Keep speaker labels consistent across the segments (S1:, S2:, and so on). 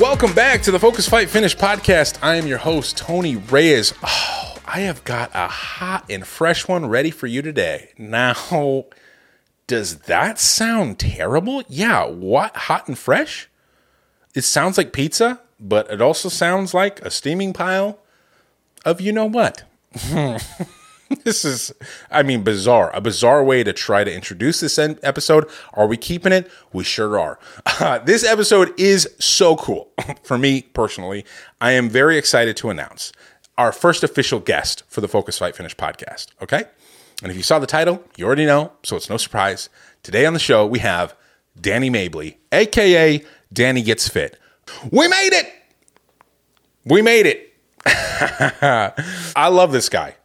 S1: Welcome back to the Focus Fight Finish podcast. I am your host, Tony Reyes. Oh, I have got a hot and fresh one ready for you today. Now, does that sound terrible? Yeah, what? Hot and fresh? It sounds like pizza, but it also sounds like a steaming pile of you know what. this is, I mean, bizarre. A bizarre way to try to introduce this episode. Are we keeping it? We sure are. Uh, this episode is so cool for me personally. I am very excited to announce our first official guest for the Focus Fight Finish podcast. Okay. And if you saw the title, you already know, so it's no surprise. Today on the show, we have Danny Mabley, aka Danny Gets Fit. We made it! We made it. I love this guy.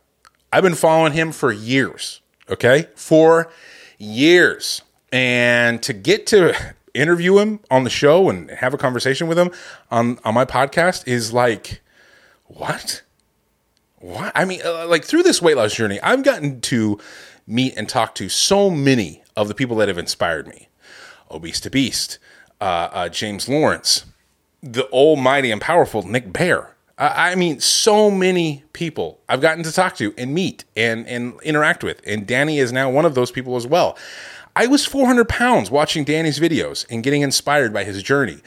S1: I've been following him for years, okay? For years. And to get to interview him on the show and have a conversation with him on, on my podcast is like, what? What? I mean, uh, like through this weight loss journey, I've gotten to meet and talk to so many of the people that have inspired me Obese to Beast, uh, uh, James Lawrence, the almighty and powerful Nick I mean, so many people I've gotten to talk to and meet and, and interact with. And Danny is now one of those people as well. I was 400 pounds watching Danny's videos and getting inspired by his journey.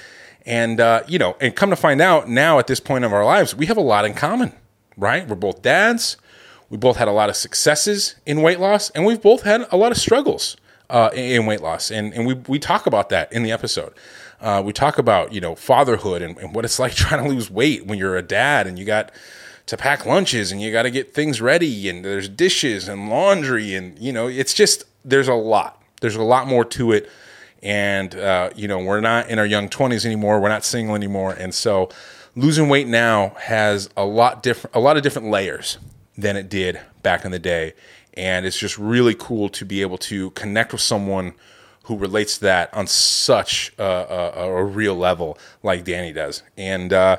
S1: And, uh, you know, and come to find out now at this point of our lives, we have a lot in common, right? We're both dads. We both had a lot of successes in weight loss, and we've both had a lot of struggles uh, in weight loss. And, and we, we talk about that in the episode. Uh, we talk about you know fatherhood and, and what it's like trying to lose weight when you're a dad and you got to pack lunches and you got to get things ready and there's dishes and laundry and you know it's just there's a lot. There's a lot more to it. And uh, you know we're not in our young 20s anymore. We're not single anymore. And so losing weight now has a lot different a lot of different layers than it did back in the day. And it's just really cool to be able to connect with someone who relates to that on such a, a, a real level like Danny does. And uh,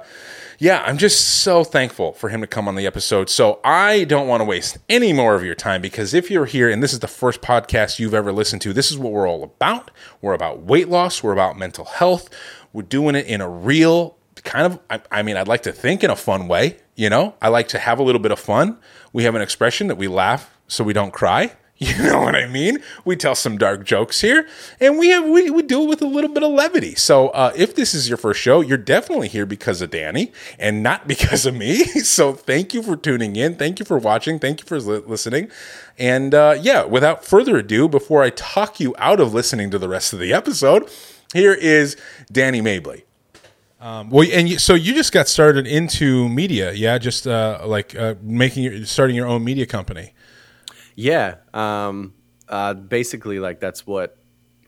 S1: yeah, I'm just so thankful for him to come on the episode. So I don't want to waste any more of your time because if you're here and this is the first podcast you've ever listened to, this is what we're all about. We're about weight loss, we're about mental health. We're doing it in a real kind of, I, I mean, I'd like to think in a fun way. You know, I like to have a little bit of fun. We have an expression that we laugh so we don't cry. You know what I mean? We tell some dark jokes here, and we have we, we do it with a little bit of levity. So uh, if this is your first show, you're definitely here because of Danny and not because of me. So thank you for tuning in. Thank you for watching. Thank you for li- listening. And uh, yeah, without further ado, before I talk you out of listening to the rest of the episode, here is Danny Mabley. Um, well, and you, so you just got started into media, yeah? Just uh, like uh, making your, starting your own media company.
S2: Yeah. Um, uh, basically, like that's what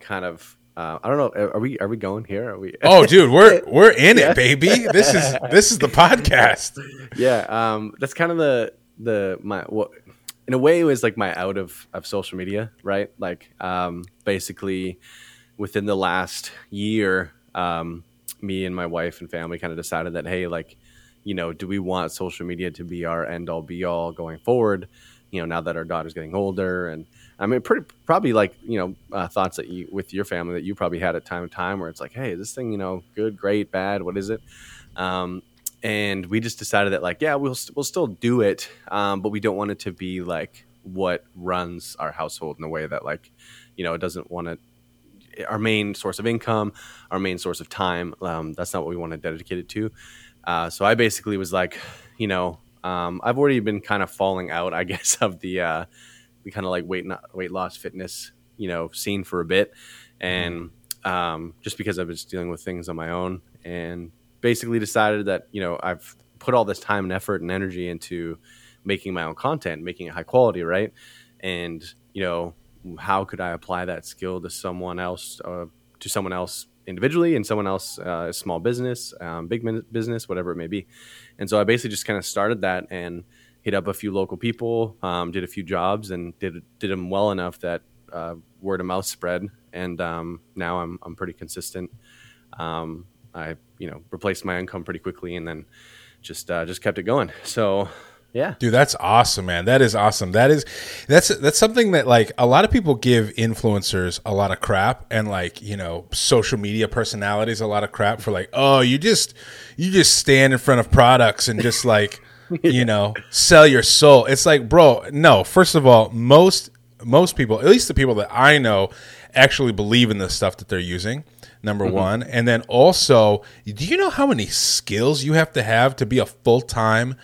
S2: kind of. Uh, I don't know. Are we are we going here? Are we?
S1: oh, dude, we're we're in yeah. it, baby. This is this is the podcast.
S2: Yeah. Um, that's kind of the the my what in a way it was like my out of of social media, right? Like, um, basically within the last year, um, me and my wife and family kind of decided that hey, like, you know, do we want social media to be our end all be all going forward? You know now that our daughter's getting older. And i mean pretty probably like you know uh, thoughts that you with your family that you probably had at time to time where it's like hey is this thing you know good great bad? What is it? Um, and we just decided that like yeah we'll st- we'll still do it. Um, but we don't want it to be like what runs our household in a way that like you know it doesn't want to our main source of income our main source of time um, that's not what we want to dedicate it to. Uh, so i basically was like you know um, I've already been kind of falling out, I guess, of the uh, the kind of like weight weight loss fitness, you know, scene for a bit, and um, just because I was dealing with things on my own, and basically decided that you know I've put all this time and effort and energy into making my own content, making it high quality, right? And you know, how could I apply that skill to someone else, uh, to someone else individually and someone else uh, small business um, big business whatever it may be and so i basically just kind of started that and hit up a few local people um, did a few jobs and did did them well enough that uh, word of mouth spread. And um, now I'm, I'm pretty consistent. Um, i you know replaced my income pretty quickly and then just uh, just kept it going. So Yeah.
S1: Dude, that's awesome, man. That is awesome. That is that's that's something that like a lot of people give influencers a lot of crap and like, you know, social media personalities a lot of crap for like, "Oh, you just you just stand in front of products and just like, you know, sell your soul." It's like, "Bro, no. First of all, most most people, at least the people that I know, actually believe in the stuff that they're using." Number
S2: Mm-hmm.
S1: one, and then also, do you know how many skills you have to have to be a full time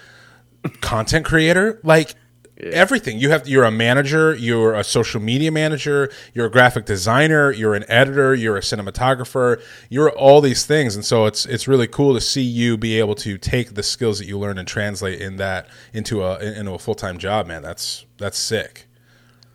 S1: content creator like everything you have you're a manager you're a social media manager you're a graphic designer you're an editor you're a cinematographer you're all these things and so it's it's really cool to see you be able to take the skills that you learn and translate in that into a into a full-time job man that's that's sick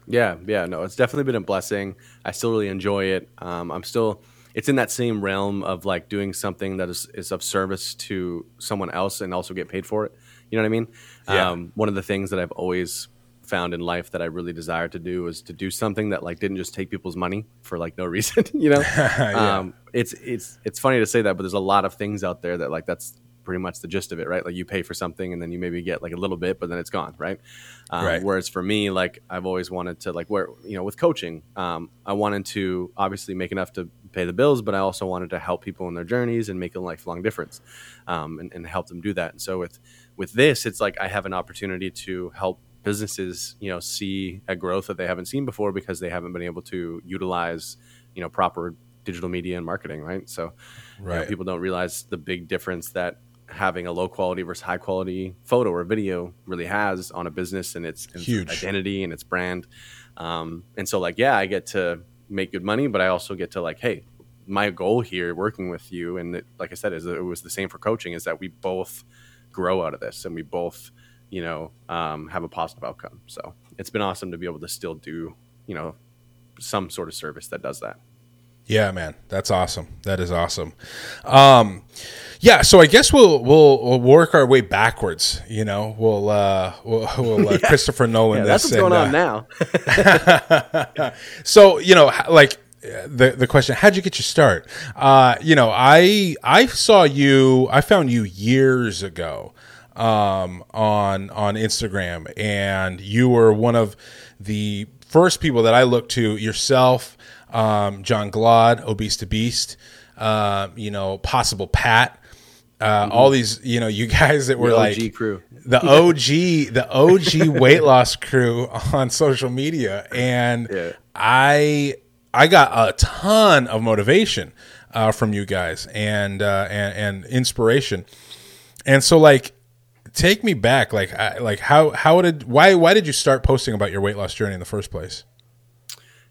S2: Yeah, yeah, no, it's definitely been a blessing. I still really enjoy it. Um, I'm still, it's in that same realm of like doing something that is, is of service to someone else and also get paid for it. You know what I mean?
S1: Yeah.
S2: Um, one of the things that I've always found in life that I really desired to do is to do something that like didn't just take people's money for like no reason. You know, um, it's it's it's funny to say that, but there's a lot of things out there that like that's pretty much the gist of it, right? Like you pay for something and then you maybe get like a little bit, but then it's gone, right? Um,
S1: Right.
S2: Whereas for me, like I've always wanted to like where you know with coaching, um, I wanted to obviously make enough to pay the bills, but I also wanted to help people in their journeys and make a lifelong difference, um, and, and help them do that. And so with with this, it's like I have an opportunity to help businesses, you know, see a growth that they haven't seen before because they haven't been able to utilize, you know, proper digital media and marketing, right? So, you know, people don't realize the big difference that having a low quality versus high quality photo or video really has on a business and its, its
S1: Huge.
S2: identity and its brand. Um, and so, like, yeah, I get to make good money, but I also get to like, hey, my goal here working with you, and it, like I said, is it was the same for coaching, is that we both grow out of this and we both, you know, um, have a positive outcome. So it's been awesome to be able to still do, you know, some sort of service that does that.
S1: Yeah, man, that's awesome. That is awesome. Um, yeah, so I guess we'll we'll, we'll work our way backwards. You know, we'll uh, we'll, we'll uh, Christopher Nolan.
S2: Yeah, that's what's going
S1: and,
S2: on
S1: uh,
S2: now.
S1: So you know, like the the question, how'd you get your start? Uh, you know, I I saw you. I found you years ago um, on on Instagram, and you were one of the first people that I looked to. Yourself, um, John Glad, Obese to Beast, uh, you know, Possible Pat. Uh, All these, you know, you guys that were
S2: The
S1: like
S2: OG crew.
S1: the OG, the OG weight loss crew on social media, and
S2: Yeah.
S1: I I got a ton of motivation uh, from you guys and, uh, and and inspiration, and so like take me back, like I, like how how did why why did you start posting about your weight loss journey in the first place?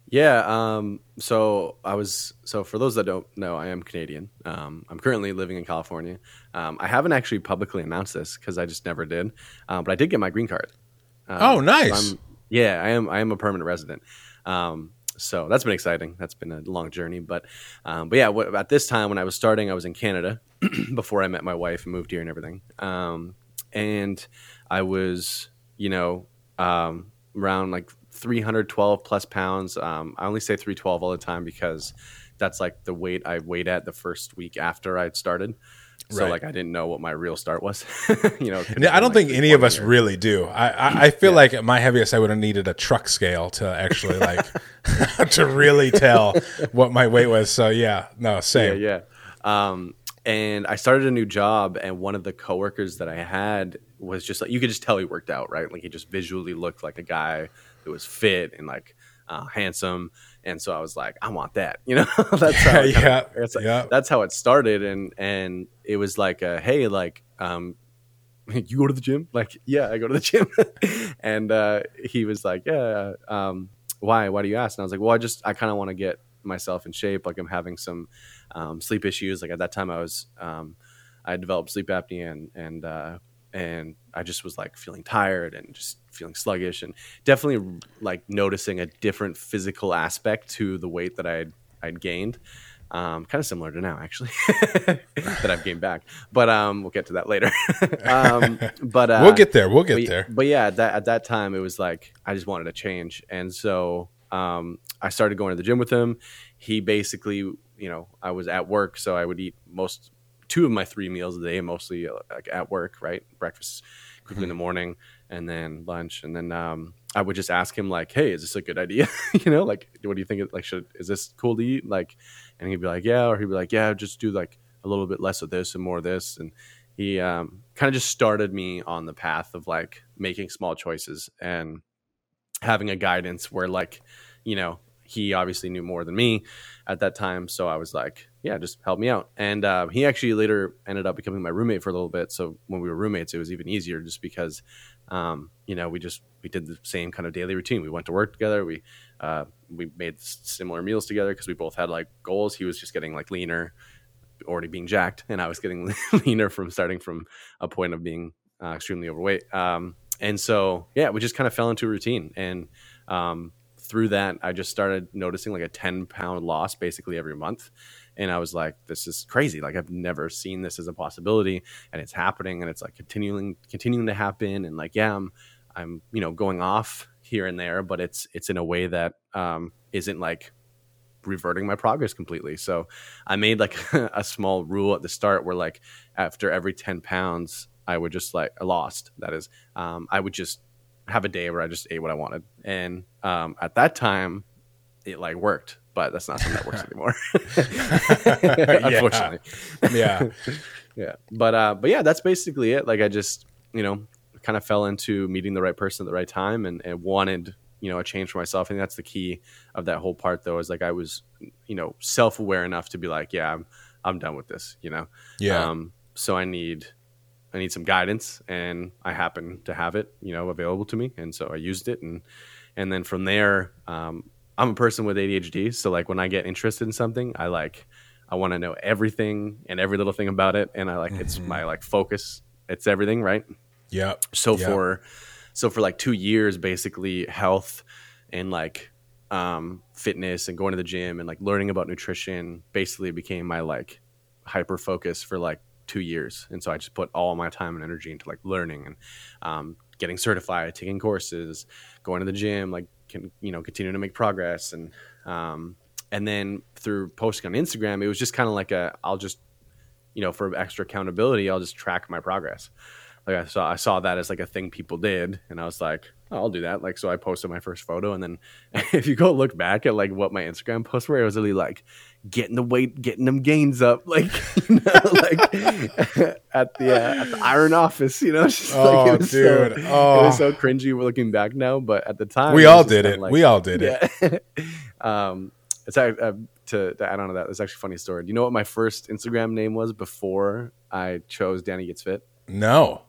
S2: Yeah. Um, so I was. So for those that don't know, I am Canadian. Um, I'm currently living in California. Um, I haven't actually publicly announced this because I just never did. Um, but I did get my green card. Um,
S1: Oh,
S2: so
S1: nice.
S2: I'm- yeah, I am. I am a permanent resident. Um, so that's been exciting. That's been a long journey. But um, but yeah, at this time when I was starting, I was in Canada before I met my wife and moved here and everything. Um, and I was, you know, um, around like 312 plus pounds. Um, I only say 312 all the time because that's like the weight I weighed at the first week after I'd started. So
S1: Right.
S2: like I didn't know what my real start was. you know,
S1: I don't
S2: like,
S1: think any of us
S2: 320
S1: really do. I I, I feel like at my heaviest, I would have needed a truck scale to actually like to really tell what my weight was. So yeah, no, same.
S2: Yeah, yeah. Um, and I started a new job, and one of the coworkers that I had was just like you could just tell he worked out, right? Like he just visually looked like a guy who was fit and like uh, handsome. And so I was like, I want that, you know. that's how it kinda-
S1: Yeah,
S2: that's,
S1: yeah.
S2: that's how it started, and and it was like, uh, hey, like, um, you go to the gym? Like, yeah, I go to the gym. and uh, he was like, yeah, um, why? Why do you ask? And I was like, well, I just, I kind of want to get myself in shape. Like, I'm having some um, sleep issues. Like at that time, I was, um, I developed sleep apnea, and and uh, and I just was like feeling tired and just feeling sluggish, and definitely like noticing a different physical aspect to the weight that I'd I'd gained. Um, kind of similar to now, actually, that I've gained back. But um, we'll get to that later. um, but uh,
S1: we'll get there. We'll get
S2: but,
S1: there.
S2: But yeah, at that at that time, it was like I just wanted to change, and so um, I started going to the gym with him. He basically, you know, I was at work, so I would eat most two of my three meals a day, mostly uh, like at work, right? Breakfast, quickly in the morning, and then lunch, and then um, I would just ask him like, "Hey, is this a good idea? you know, like, what do you think? Like, should is this cool to eat? Like, and he'd be like, "Yeah," or he'd be like, "Yeah, just do like a little bit less of this and more of this," and he um, kind of just started me on the path of like making small choices and having a guidance where like you know he obviously knew more than me at that time so i was like yeah just help me out. And uh, he actually later ended up becoming my roommate for a little bit. So when we were roommates it was even easier just because um, you know we just we did the same kind of daily routine. We went to work together. We uh, we made similar meals together because we both had like goals. He was just getting like leaner already being jacked and i was getting leaner from starting from a point of being uh, extremely overweight. Um, and so yeah we just kind of fell into a routine. And um, through that i just started noticing like a 10 pound loss basically every month and i was like this is crazy. Like i've never seen this as a possibility. And it's happening and it's like continuing continuing to happen. And like yeah i'm i'm you know going off here and there but it's it's in a way that um isn't like reverting my progress completely. So i made like a small rule at the start where like after every 10 pounds I would just like lost. That is, um, I would just have a day where I just ate what I wanted, and um, at that time, it like worked. But that's not something that works anymore, unfortunately.
S1: Yeah,
S2: yeah. But uh, but yeah, that's basically it. Like I just you know kind of fell into meeting the right person at the right time, and, and wanted you know a change for myself. And that's the key of that whole part, though, is like I was you know self aware enough to be like, yeah, I'm I'm done with this. You know,
S1: yeah.
S2: Um, so I need I need some guidance, and I happen to have it, you know, available to me, and so I used it, and and then from there, um, I'm a person with ADHD, so like when I get interested in something, I like I want to know everything and every little thing about it, and I like mm-hmm. it's my like focus, it's everything, right?
S1: Yeah.
S2: So
S1: yep.
S2: for so for like two years, basically health and like um, fitness and going to the gym and like learning about nutrition basically became my like hyper focus for like two years, and so I just put all my time and energy into like learning and um, getting certified, taking courses, going to the gym, like can you know continuing to make progress, and um, and then through posting on Instagram, it was just kind of like a I'll just you know for extra accountability, I'll just track my progress. Like I saw I saw that as like a thing people did, and I was like, oh, I'll do that. Like so, I posted my first photo, and then if you go look back at like what my Instagram posts were, it was really like getting the weight, getting them gains up, like you know, like at the uh, at the iron office, you know. Just,
S1: oh, like, dude,
S2: so,
S1: oh.
S2: it was so cringy We're looking back now, but at the time,
S1: we all did it. Like, we all did yeah.
S2: it. um, it's uh, to, to add on to that. It's actually a funny story. Do you know what my first Instagram name was before I chose Danny Gets Fit?
S1: No.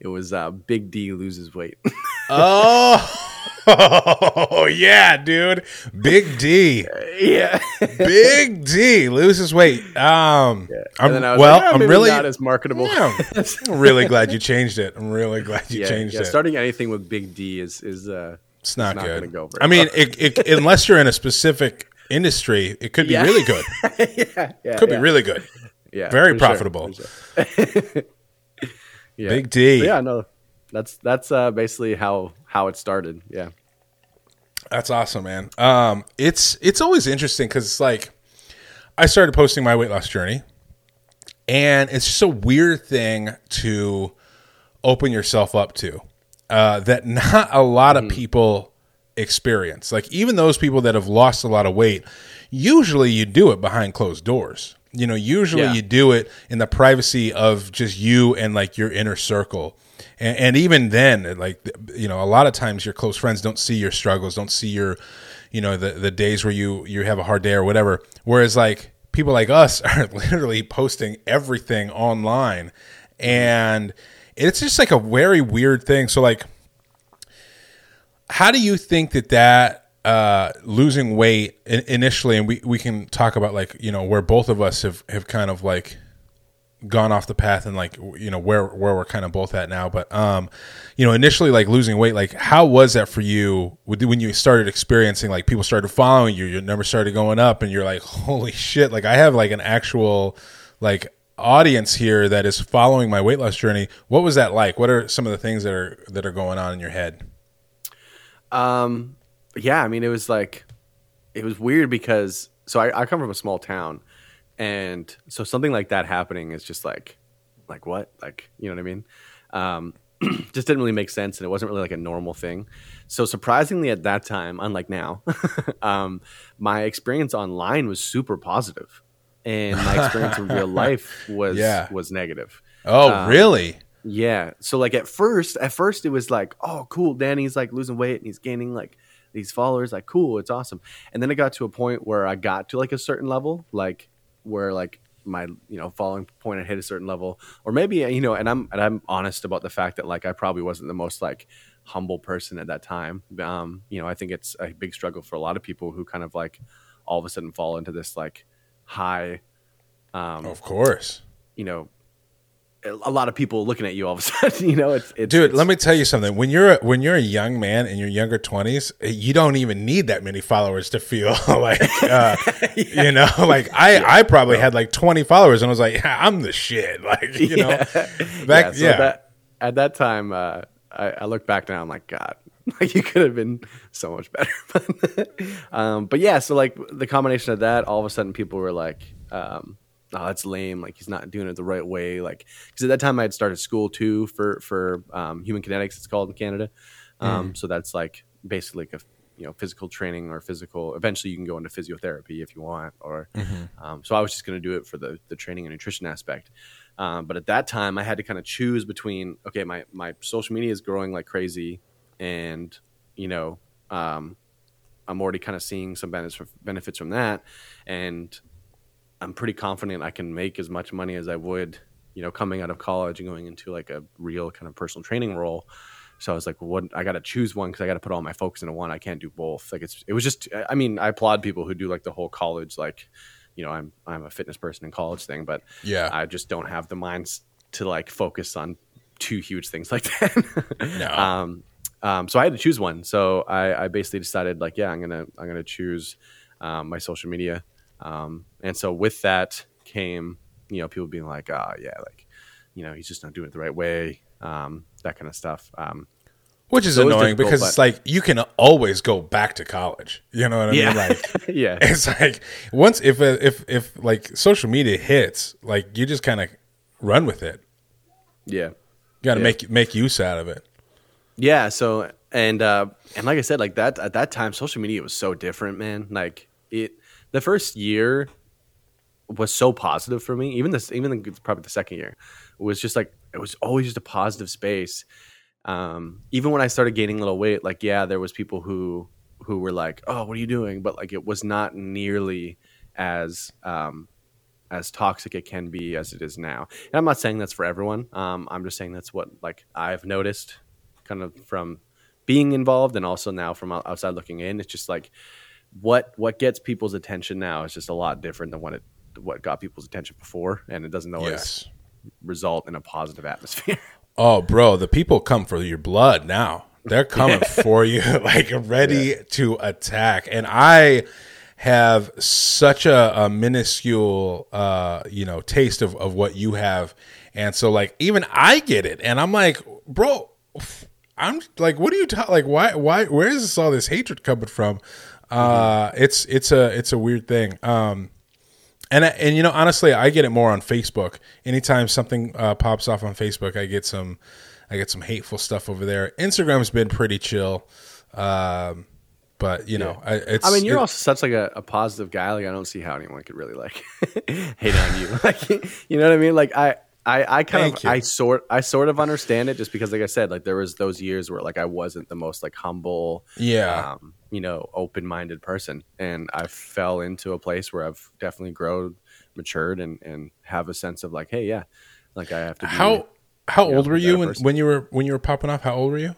S2: It was uh, Big D loses weight.
S1: oh. Oh yeah, dude. Big D.
S2: Yeah.
S1: Big D loses weight. Um
S2: yeah.
S1: I'm, well, like, oh, I'm really not
S2: as marketable.
S1: Yeah, I'm really glad you changed it. I'm really glad you
S2: yeah,
S1: changed it.
S2: Starting anything with Big D is is uh
S1: it's not, not good.
S2: Go
S1: I mean, it, it, unless you're in a specific industry, it could be really good.
S2: yeah, yeah,
S1: could be really good.
S2: Yeah,
S1: very profitable.
S2: Sure, sure.
S1: Yeah. Big D.
S2: But yeah, no, that's that's uh, basically how how it started. Yeah,
S1: that's awesome, man. Um, it's it's always interesting because it's like I started posting my weight loss journey, and it's just a weird thing to open yourself up to uh, that not a lot of mm. people experience. Like even those people that have lost a lot of weight, usually you do it behind closed doors. You know, usually yeah. you do it in the privacy of just you and like your inner circle. And, and, even then, like you know, a lot of times your close friends don't see your struggles, don't see your, you know, the the days where you you have a hard day or whatever. Whereas like people like us are literally posting everything online, and it's just like a very weird thing. So like, how do you think that that uh, losing weight initially, and we, we can talk about like you know where both of us have, have kind of like gone off the path and like you know where where we're kind of both at now. But um, you know initially like losing weight, like how was that for you when you started experiencing like people started following you, your numbers started going up, and you're like holy shit! Like I have like an actual like audience here that is following my weight loss journey. What was that like? What are some of the things that are that are going on in your head?
S2: Um yeah, I mean, it was like, it was weird because, so I, I come from a small town. And so something like that happening is just like, like what? Like, you know what I mean? Um, just didn't really make sense and it wasn't really like a normal thing. So surprisingly at that time, unlike now, um, my experience online was super positive, and my experience in real life was
S1: Yeah.
S2: was negative.
S1: Oh,
S2: Um,
S1: really?
S2: Yeah. So like at first, at first it was like, oh, cool, Danny's like losing weight and he's gaining like these followers. Like, cool, it's awesome. And then it got to a point where I got to like a certain level, like where like my you know following point had hit a certain level, or maybe you know, and I'm and I'm honest about the fact that like I probably wasn't the most like humble person at that time. Um, you know, I think it's a big struggle for a lot of people who kind of like all of a sudden fall into this like high um,
S1: Of course.
S2: you know, a lot of people looking at you all of a sudden. You know, it's, it's
S1: Dude,
S2: it's,
S1: let me tell you something. When you're a, when you're a young man in your younger twenties, you don't even need that many followers to feel like uh, you know. Like I, I probably had like twenty followers, and I was like, yeah, I'm the shit. Like you know, back
S2: yeah. So
S1: yeah.
S2: That, at that time, uh, I, I look back now. I'm like, God, like you could have been so much better. but, um, but yeah, so like the combination of that, all of a sudden, people were like. Um, Oh, that's lame. Like he's not doing it the right way. Like because at that time I had started school too for for um, human kinetics. It's called in Canada. Um, So that's like basically like a you know physical training or physical. Eventually, you can go into physiotherapy if you want. Or um, so I was just going to do it for the the training and nutrition aspect. Um, but at that time, I had to kind of choose between okay, my my social media is growing like crazy, and you know, um, I'm already kind of seeing some benefits benefits from that, and I'm pretty confident I can make as much money as I would, you know, coming out of college and going into like a real kind of personal training role. So I was like, what? I got to choose one because I got to put all my focus into one. I can't do both. Like it's, it was just. I mean, I applaud people who do like the whole college, like, you know, I'm I'm a fitness person in college thing, but
S1: Yeah.
S2: I just don't have the minds to like focus on two huge things like that.
S1: No.
S2: Um, um, so I had to choose one. So I, I basically decided like, yeah, I'm gonna I'm gonna choose um, my social media. Um, and so with that came, you know, people being like, oh yeah, like, you know, he's just not doing it the right way, um, that kind of stuff. Um,
S1: Which is annoying because
S2: but-
S1: it's like you can always go back to college. You know what I
S2: yeah,
S1: mean? Like
S2: yeah,
S1: it's like once if if if like social media hits, like you just kind of run with it.
S2: yeah.
S1: You got to
S2: Yeah.
S1: make make use out of it.
S2: Yeah. So and uh, and like I said, like that at that time, social media was so different, man. Like it, the first year was so positive for me. Even this, even the, probably the second year was just like it was always just a positive space. Um, even when I started gaining a little weight, like yeah, there was people who who were like, "Oh, what are you doing?" But like it was not nearly as um, as toxic it can be as it is now. And I'm not saying that's for everyone. Um, I'm just saying that's what like I've noticed, kind of from being involved and also now from outside looking in. It's just like what what gets people's attention now is just a lot different than what it what got people's attention before, and it doesn't always
S1: Yes.
S2: result in a positive atmosphere.
S1: Oh, bro, the people come for your blood now. They're coming for you, like ready to attack. And I have such a, a minuscule, uh, you know, taste of, of what you have. And so, like, even I get it. And I'm like, bro, I'm like, what are you talking? Like, why, why, where is this all this hatred coming from? Uh, it's, it's a, it's a weird thing. Um, and I- and you know honestly, I get it more on Facebook. Anytime something uh, pops off on Facebook, I get some I get some hateful stuff over there. Instagram's been pretty chill, um, but you know, I, it's.
S2: I mean, you're
S1: it-
S2: also such like a, a positive guy. Like I don't see how anyone could really like hate on you. Like you know what I mean? Like I. I, I kind
S1: Thank
S2: of
S1: you.
S2: I sort I sort of understand it just because like I said like there was those years where like I wasn't the most like humble
S1: yeah,
S2: um, you know, open minded person. And I fell into a place where I've definitely grown, matured, and, and have a sense of like, hey, yeah, like I have to. Be,
S1: how how
S2: you know,
S1: old were you when,
S2: person.
S1: when you were when you were popping off? How old were you?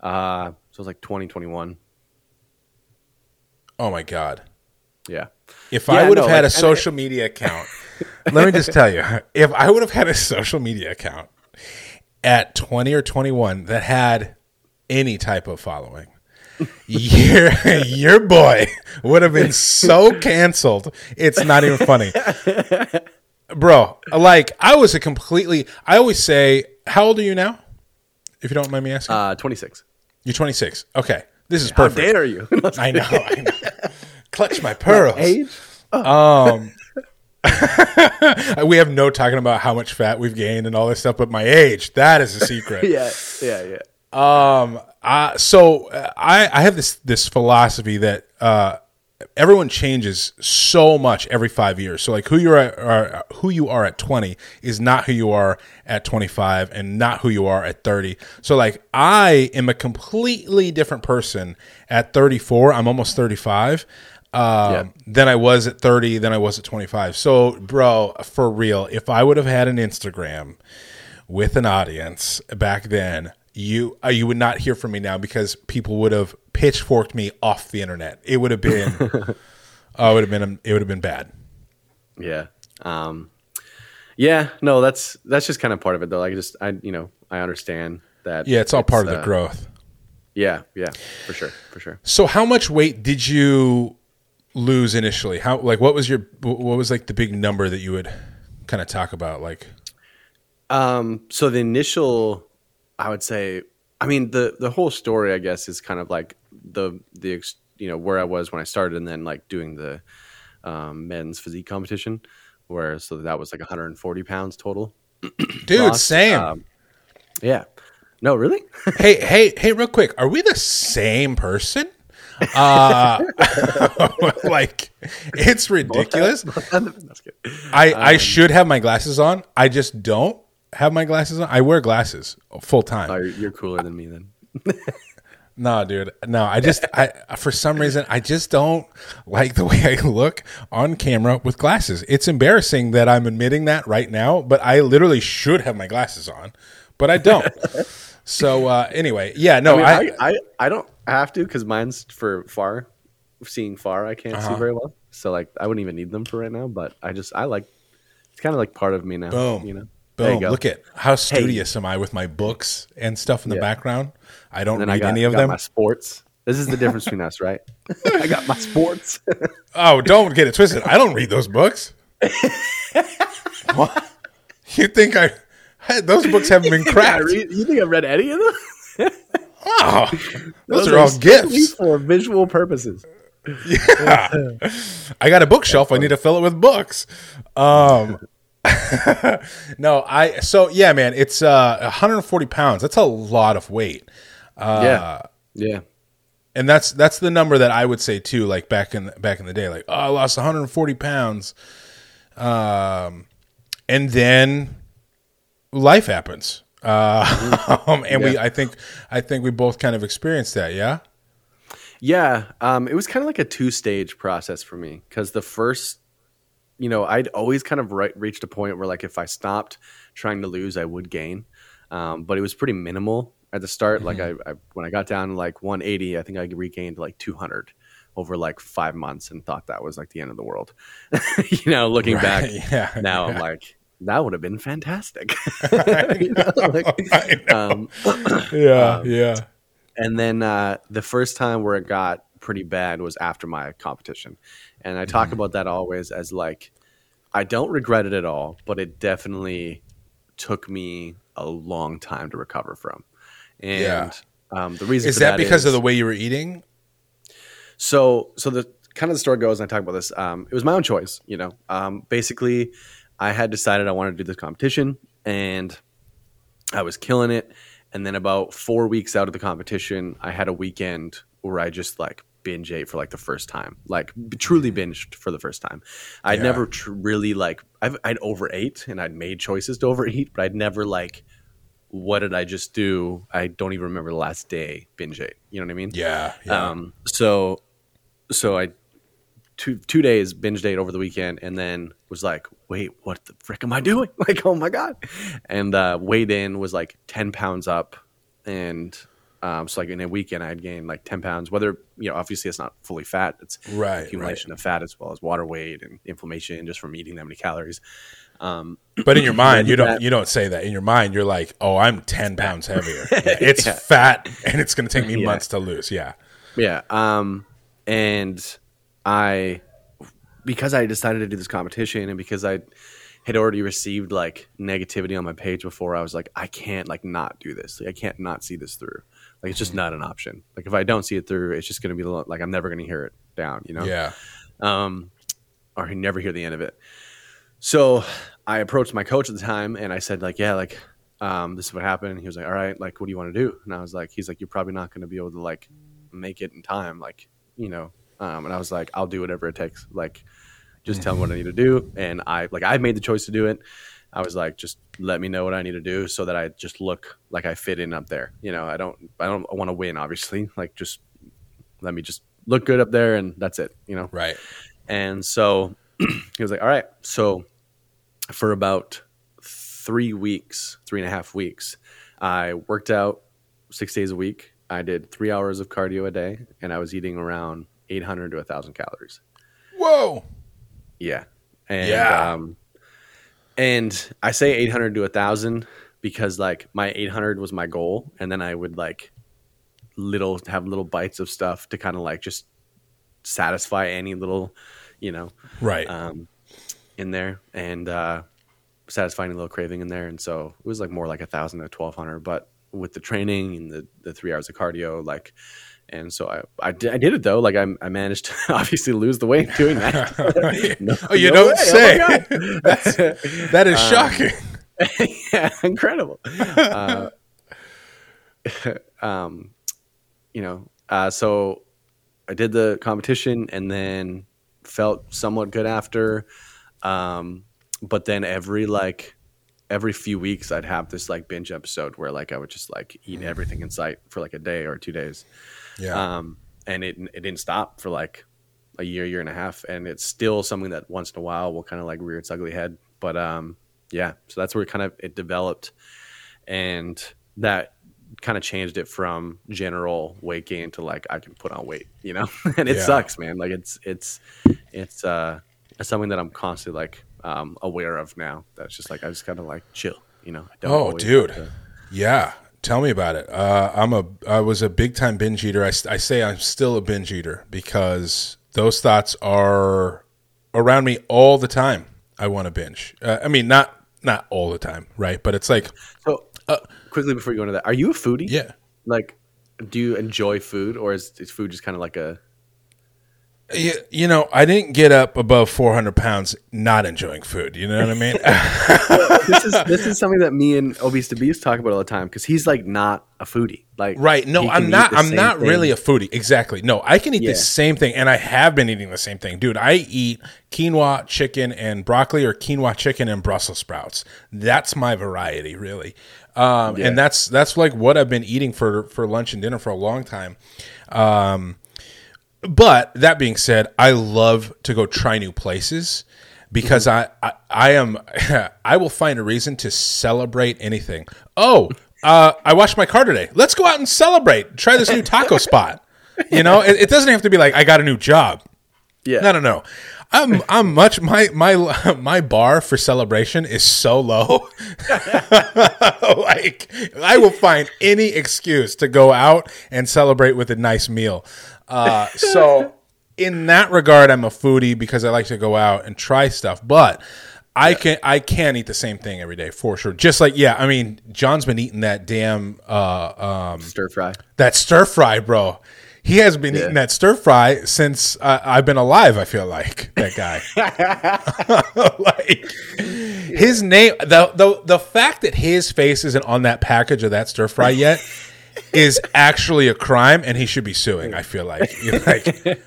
S2: Uh, so it was like 2021.
S1: Oh my god!
S2: Yeah.
S1: If
S2: Yeah,
S1: I would have had
S2: like,
S1: a social media account, let me just tell you, if I would have had a social media account at 20 or 21 that had any type of following, your your boy would have been so canceled. It's not even funny. Bro, like I was a completely I always say, how old are you now? If you don't mind me asking.
S2: Uh, 26.
S1: You're 26. Okay. This is perfect.
S2: How dare you?
S1: I know, I know. Clutch my pearls.
S2: Age?
S1: Um, we have no talking about how much fat we've gained and all this stuff, but my age, that is a secret.
S2: yeah, yeah, yeah.
S1: Um, uh, so uh, I, I have this, this philosophy that, uh, everyone changes so much every five years. So like who you are, are, who you are at 20 is not who you are at 25 and not who you are at 30. So like I am a completely different person at 34. I'm almost 35 um, yeah. than I was at 30, than I was at 25. So, bro, for real, if I would have had an Instagram with an audience back then, you uh, you would not hear from me now because people would have pitchforked me off the internet. It would have been, oh, it would have been, it would have been bad.
S2: Yeah. Um, yeah. No, that's that's just kind of part of it, though. Like, just I, you know, I understand that.
S1: Yeah, it's all it's, part of the uh, growth.
S2: Yeah, yeah, for sure, for sure.
S1: So, how much weight did you lose initially? How like what was your what was like the big number that you would kind of talk about? Like,
S2: um, so the initial, I would say, I mean the the whole story, I guess, is kind of like the the you know where I was when I started, and then like doing the um, men's physique competition, where so that was like 140 pounds total.
S1: Dude, lost. same. Um,
S2: yeah. No, really?
S1: hey, hey, hey! Real quick, are we the same person? Uh, like it's ridiculous. I I um, should have my glasses on. I just don't have my glasses on. I wear glasses full time.
S2: Oh, you're cooler than me then.
S1: no, dude. No, I just I for some reason I just don't like the way I look on camera with glasses. It's embarrassing that I'm admitting that right now, but I literally should have my glasses on, but I don't. so uh, anyway, yeah, no,
S2: I, mean, I, I, I don't have to because mine's for far, seeing far. I can't uh-huh. see very well, so like I wouldn't even need them for right now. But I just I like it's kind of like part of me now.
S1: Boom,
S2: you know.
S1: Boom! Look at how studious hey. am I with my books and stuff in the yeah. background. I don't read I got, any of them.
S2: My sports. This is the difference between us, right? I got my sports.
S1: oh, don't get it twisted. I don't read those books. what? You think I? Those books haven't been cracked.
S2: You think I've read any of them?
S1: Oh, those, those are, are, all gifts
S2: for visual purposes.
S1: Yeah, I got a bookshelf. I need to fill it with books. Um, no, I. So yeah, man, it's uh, 140 pounds. That's a lot of weight.
S2: Uh, yeah, yeah.
S1: And that's that's the number that I would say too. Like back in back in the day, like oh, I lost 140 pounds. Um, and then life happens. Uh, um, and yeah. we, I think, I think we both kind of experienced that. Yeah.
S2: Yeah. Um, it was kind of like a two stage process for me because the first, you know, I'd always kind of right, reached a point where like if I stopped trying to lose, I would gain. Um, but it was pretty minimal at the start. Mm-hmm. Like I, I, when I got down to like 180, I think I regained like 200 over like five months and thought that was like the end of the world. you know, looking right. back yeah. now, yeah. I'm like, that would have been fantastic. you know, like, um,
S1: yeah, um, yeah.
S2: And then uh, the first time where it got pretty bad was after my competition, and I talk mm-hmm. about that always as like I don't regret it at all, but it definitely took me a long time to recover from. And yeah. um, the reason
S1: is that,
S2: that
S1: because
S2: is,
S1: of the way you were eating.
S2: So, so the kind of the story goes, and I talk about this. Um, it was my own choice, you know. Um, basically, I had decided I wanted to do this competition and I was killing it. And then about four weeks out of the competition, I had a weekend where I just like binge ate for like the first time, like truly binged for the first time. I'd yeah. never tr- really like I've, I'd overate and I'd made choices to overeat, but I'd never like what did I just do? I don't even remember the last day binge ate. You know what I mean?
S1: Yeah. yeah.
S2: Um, so so I two two days binge date over the weekend, and then was like, wait, what the frick am I doing? Like, oh my god! And uh, weighed in was like ten pounds up, and um, so like in a weekend I had gained like ten pounds. Whether you know, obviously it's not fully fat; it's
S1: right,
S2: accumulation
S1: right.
S2: of fat as well as water weight and inflammation just from eating that many calories. Um,
S1: but in your mind, you don't you don't say that. In your mind, you're like, "Oh, I'm ten pounds heavier. it's yeah. fat, and it's going to take me yeah. months to lose." Yeah,
S2: yeah. Um, and I because I decided to do this competition and because I had already received like negativity on my page before, I was like, I can't like not do this. Like I can't not see this through. Like it's just not an option. Like if I don't see it through, it's just gonna be like I'm never gonna hear it down. You know?
S1: Yeah.
S2: Um, or never hear the end of it. so I approached my coach at the time and I said like, yeah, like um, this is what happened. He was like, all right, like, what do you want to do? And I was like, he's like, you're probably not going to be able to like make it in time, like, you know. Um, and I was like, I'll do whatever it takes. Like, just tell me what I need to do. And I like I made the choice to do it. I was like, just let me know what I need to do so that I just look like I fit in up there. You know, I don't I don't want to win, obviously. Like, just let me just look good up there, and that's it. You know,
S1: Right.
S2: and so he was like, all right. So for about three weeks, three and a half weeks, I worked out six days a week. I did three hours of cardio a day, and I was eating around 800 to 1,000 calories.
S1: Whoa.
S2: Yeah. And,
S1: Yeah.
S2: Um, and I say 800 to 1,000 because, like, my 800 was my goal. And then I would, like, little have little bites of stuff to kind of, like, just satisfy any little, you know,
S1: Right.
S2: um, in there and uh, satisfying a little craving in there. And so it was like more like a thousand to twelve hundred. But with the training and the, the three hours of cardio, like, and so I, I, did, I did it though. Like I, I managed to obviously lose the weight doing that. No-
S1: oh, you
S2: no
S1: don't
S2: way.
S1: say.
S2: Oh
S1: That's, that is
S2: Um,
S1: shocking.
S2: yeah, incredible. Uh, um, you know, uh, so I did the competition and then felt somewhat good after. Um, but then every like every few weeks, I'd have this like binge episode where like I would just like eat everything in sight for like a day or two days.
S1: Yeah.
S2: Um, and it it didn't stop for like a year, year and a half, and it's still something that once in a while will kind of like rear its ugly head. But um, yeah, so that's where it kind of it developed, and that kind of changed it from general weight gain to like I can put on weight, you know. and it
S1: Yeah.
S2: sucks, man. Like it's it's it's uh it's something that I'm constantly like um aware of now. That's just like I just kind of like chill, you know.
S1: Oh, dude.
S2: to-
S1: Yeah, tell me about it. Uh, I'm a I was a big time binge eater. I, I say I'm still a binge eater because those thoughts are around me all the time. I want to binge. Uh, I mean, not not all the time, right? But it's like,
S2: So quickly before you go into that, are you a foodie?
S1: yeah,
S2: like do you enjoy food or is, is food just kind of like a
S1: you, you know, I didn't get up above 400 pounds not enjoying food. You know what I mean?
S2: this is this is something that me and obese to beast talk about all the time because he's like not a foodie like
S1: Right. No, I'm not. I'm not
S2: thing.
S1: really a foodie. Exactly. No, I can eat
S2: Yeah.
S1: the same thing, and I have been eating the same thing, dude. I eat quinoa, chicken, and broccoli, or quinoa, chicken, and Brussels sprouts. That's my variety, really. Um,
S2: Yeah.
S1: And that's that's like what I've been eating for for lunch and dinner for a long time. Um, but that being said, I love to go try new places because I, I I am I will find a reason to celebrate anything. Oh, uh, I washed my car today. Let's go out and celebrate. Try this new taco spot. You know, it, it doesn't have to be like I got a new job.
S2: yeah
S1: No, no, no. I'm I'm much my my my bar for celebration is so low. like I will find any excuse to go out and celebrate with a nice meal. Uh, so in that regard, I'm a foodie because I like to go out and try stuff. But I can I can eat the same thing every day for sure. Just like yeah, I mean, John's been eating that damn uh, um,
S2: stir fry
S1: that stir fry, bro. He has been
S2: Yeah.
S1: eating that stir fry since uh, I've been alive. I feel like that guy. like his name, the the the fact that his face isn't on that package of that stir fry yet is actually a crime, and he should be suing. I feel like, like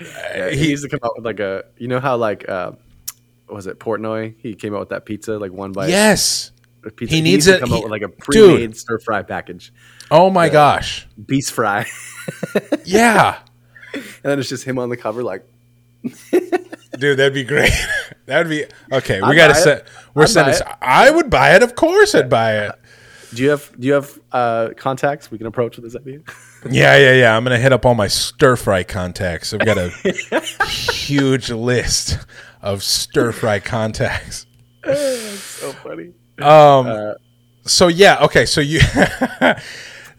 S2: yeah, he, used to come out with like a you know how like uh was it Portnoy he came out with that pizza like one bite
S1: yes.
S2: pizza.
S1: he needs
S2: used to come
S1: he-
S2: out with like a pre-made stir fry package
S1: Oh my gosh.
S2: beast fry
S1: Yeah.
S2: and then it's just him on the cover like
S1: Dude, that'd be great. that'd be okay. We
S2: I'd
S1: got to
S2: buy
S1: set. We're sending. I would buy it. Of course, I'd buy it.
S2: Do you have do you have uh contacts we can approach with this idea
S1: Yeah, yeah, yeah. I'm gonna hit up all my stir fry contacts. I've got a huge list of stir fry contacts.
S2: so funny Um
S1: So yeah, okay. So you,
S2: anyway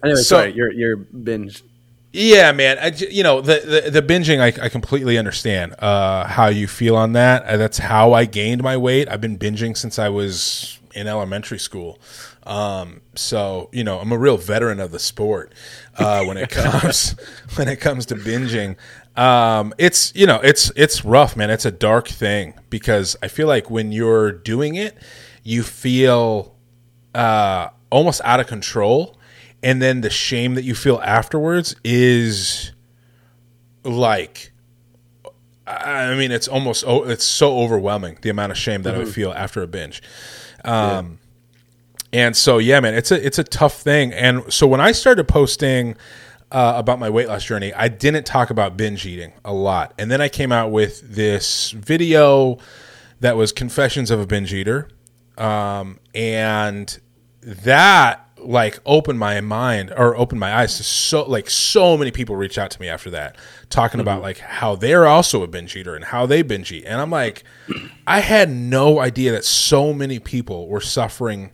S1: So-
S2: sorry you're you're binge
S1: yeah, man. I, you know the the, the binging. I, I completely understand uh, how you feel on that. Uh, that's how I gained my weight. I've been binging since I was in elementary school. Um, so you know, I'm a real veteran of the sport uh, when it comes when it comes to binging. um, it's you know it's it's rough, man. It's a dark thing because I feel like when you're doing it, you feel uh, almost out of control, and then the shame that you feel afterwards is like I mean, it's almost oh, it's so overwhelming the amount of shame that mm-hmm. I feel after a binge. Um, yeah. And so yeah, man, it's a it's a tough thing. And so when I started posting uh, about my weight loss journey, I didn't talk about binge eating a lot. And then I came out with this video that was confessions of a binge eater, um, and that like opened my mind or opened my eyes to so like so many people reach out to me after that talking mm-hmm. about like how they're also a binge eater and how they binge eat and i'm like i had no idea that so many people were suffering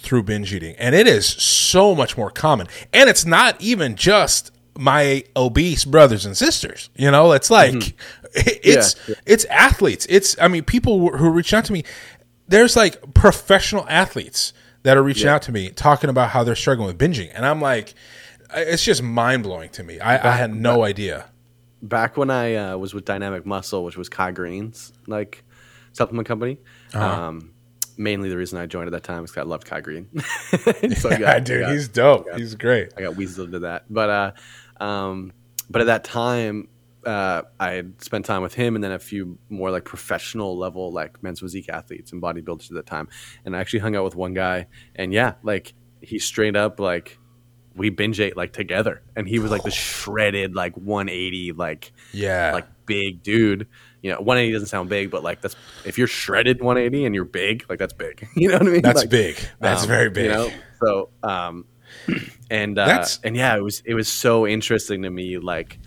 S1: through binge eating and it is so much more common and it's not even just my obese brothers and sisters you know it's like mm-hmm. it's yeah. it's athletes it's i mean people who reach out to me there's like professional athletes that are reaching yeah. out to me talking about how they're struggling with binging, and I'm like, it's just mind blowing to me. I, back, I, had no back, idea.
S2: Back when I uh, was with Dynamik Muscle, which was Kai Greene's like supplement company. Uh-huh. Um, mainly the reason I joined at that time is because I loved Kai Greene.
S1: so yeah, got, dude, got, he's dope. Got, he's great.
S2: I got weaseled into that, but uh, um, but at that time, uh, I had spent time with him and then a few more like professional level like men's physique athletes and bodybuilders at that time. And I actually hung out with one guy and yeah, like he straight up like we binge ate like together and he was like the shredded like 180 like
S1: yeah
S2: like big dude you know 180 doesn't sound big but like that's if you're shredded 180 and you're big like that's big you know what i mean
S1: that's
S2: like,
S1: big that's um, very big you know
S2: so um and uh that's... and yeah it was it was so interesting to me like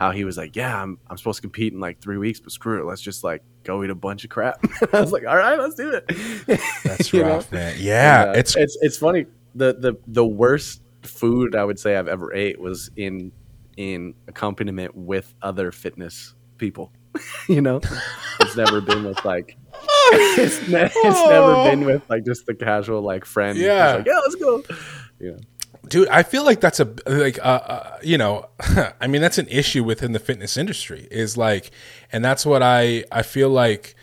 S2: how he was like, "Yeah, I'm I'm supposed to compete in like three weeks, but screw it, let's just like go eat a bunch of crap." I was like, "All right, let's do it."
S1: That's rough, know? man. Yeah,
S2: and, uh, it's it's it's funny. The the the worst food I would say I've ever ate was in in accompaniment with other fitness people. you know, it's never been with like it's, ne- it's oh. never been with like just the casual like friend.
S1: Yeah,
S2: like, yeah, let's go.
S1: Yeah dude i feel like that's a like uh, uh, you know i mean that's an issue within the fitness industry is like and that's what i i feel like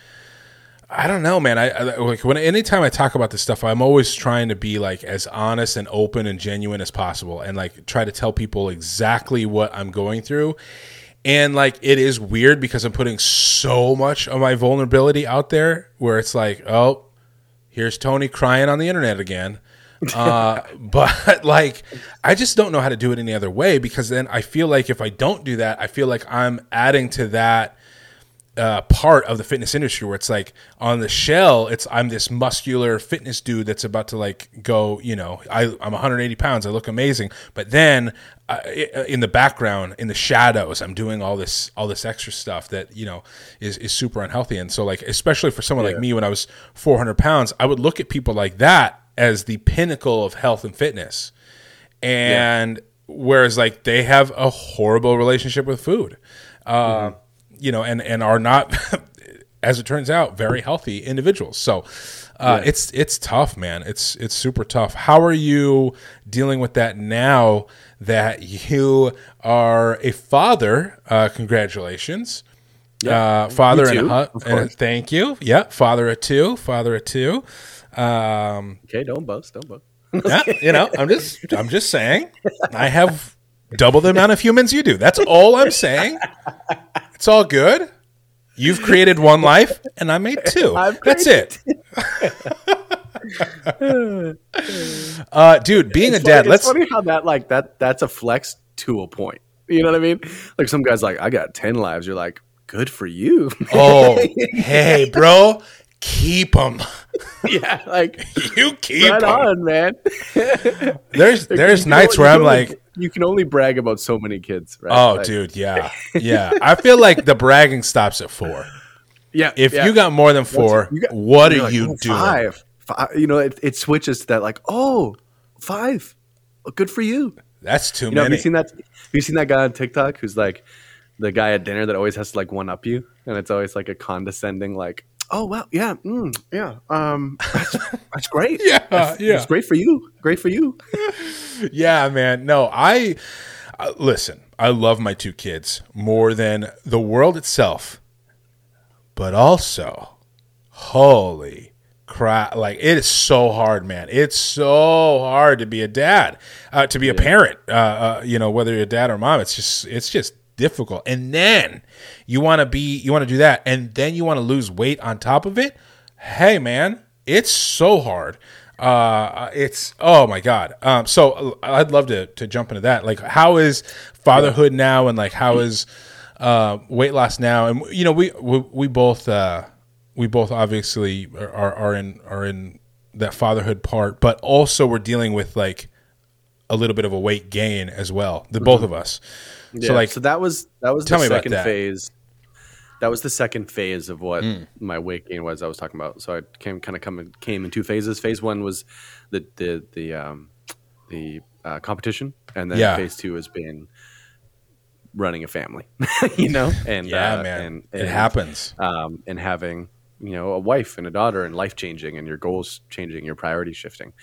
S1: i don't know man i, I like when anytime i talk about this stuff i'm always trying to be like as honest and open and genuine as possible and like try to tell people exactly what i'm going through and like it is weird because i'm putting so much of my vulnerability out there where it's like oh here's tony crying on the internet again. Uh, but like, I just don't know how to do it any other way because then I feel like if I don't do that, I feel like I'm adding to that uh, part of the fitness industry where it's like on the shell, it's I'm this muscular fitness dude that's about to like go, you know, I, I'm 180 pounds, I look amazing, but then uh, in the background, in the shadows, I'm doing all this all this extra stuff that you know is is super unhealthy. And so like, especially for someone yeah. like me, when I was 400 pounds, I would look at people like that as the pinnacle of health and fitness. And yeah. whereas like they have a horrible relationship with food. Uh, mm-hmm. You know, and and are not as it turns out very healthy individuals. So uh, yeah. it's it's tough, man. It's it's super tough. How are you dealing with that now that you are a father? Uh, congratulations. Yeah, uh, father and, hu- and thank you. Yeah, father of two, father of two.
S2: Um, okay, don't boast, don't boast.
S1: yeah, you know, I'm just, I'm just saying, I have double the amount of humans you do. That's all I'm saying. It's all good. You've created one life, and I made two. That's it. uh, dude, being
S2: it's
S1: a dad.
S2: Funny,
S1: let's.
S2: It's funny how that like that. That's a flex to a point. You know what I mean? Like some guys like I got ten lives. You're like, good for you.
S1: oh, hey, bro keep them.
S2: yeah, like
S1: you keep right
S2: on, man.
S1: there's there's nights where I'm like,
S2: you can only brag about so many kids, right?
S1: Oh,
S2: like,
S1: dude, yeah, yeah. I feel like the bragging stops at four.
S2: Yeah,
S1: if
S2: yeah.
S1: you got more than four, got, what are like, you oh, doing?
S2: Five. five. You know, it, it switches to that like, oh, five. Good for you.
S1: That's too
S2: you
S1: know, many.
S2: Have you seen that? Have you seen that guy on TikTok who's like the guy at dinner that always has to like one up you, and it's always like a condescending like oh well yeah. Mm, yeah. Um that's, that's great.
S1: Yeah
S2: that's,
S1: yeah.
S2: it's great for you. Great for you.
S1: Yeah man. No i Uh, listen, I love my two kids more than the world itself, but also, holy crap! Like it is so hard, man. It's so hard to be a dad, uh, to be a parent. Uh, uh, you know, whether you're a dad or mom, it's just it's just difficult. And then you want to be, you want to do that, and then you want to lose weight on top of it. Hey, man, it's so hard. Uh, it's oh my god. Um, so I'd love to to jump into that. Like, how is fatherhood now, and like how is uh, weight loss now? And you know, we we, we both uh, we both obviously are are in are in that fatherhood part, but also we're dealing with like a little bit of a weight gain as well. The both of us.
S2: Yeah,
S1: So like,
S2: so that was that was
S1: tell
S2: the
S1: me about
S2: second
S1: that.
S2: phase. That was the second phase of what
S1: Mm.
S2: my weight gain was. I was talking about. So I came kind of come came in two phases. Phase one was the the the um, the uh, competition, and then
S1: Yeah.
S2: phase two has been running a family. you know, and
S1: yeah,
S2: uh,
S1: man,
S2: and,
S1: it happens.
S2: um, and having you know a wife and a daughter and life changing and your goals changing, your priorities shifting,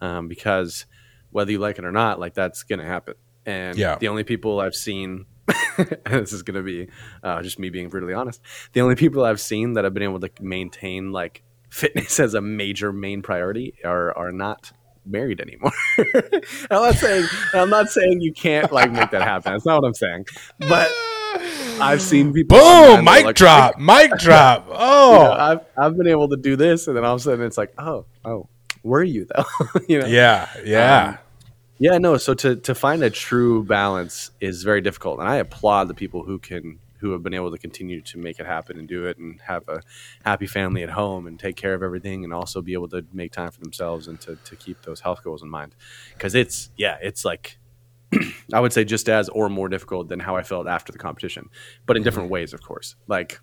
S2: um, because whether you like it or not, like that's gonna happen. And
S1: Yeah.
S2: the only people I've seen, this is gonna be uh, just me being brutally honest. The only people I've seen that have been able to maintain like fitness as a major main priority are are not married anymore. I'm not saying I'm not saying you can't like make that happen. That's not what I'm saying. But I've seen people
S1: Boom! Mic
S2: like,
S1: drop! Mic drop!
S2: you know,
S1: Oh,
S2: I've I've been able to do this, and then all of a sudden it's like, oh, oh, were you though? you know?
S1: yeah, yeah.
S2: Um, Yeah, no. So to to find a true balance is very difficult, and I applaud the people who can who have been able to continue to make it happen and do it, and have a happy family at home and take care of everything, and also be able to make time for themselves and to to keep those health goals in mind. Because it's yeah, it's like I would say just as or more difficult than how I felt after the competition, but in mm-hmm. different ways, of course. Like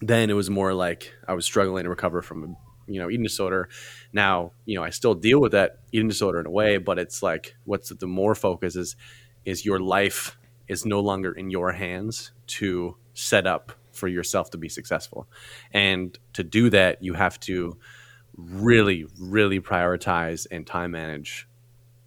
S2: then it was more like I was struggling to recover from a you know eating disorder. Now you know I still deal with that eating disorder in a way, but it's like what's the more focus is is your life is no longer in your hands to set up for yourself to be successful, and to do that you have to really really prioritize and time manage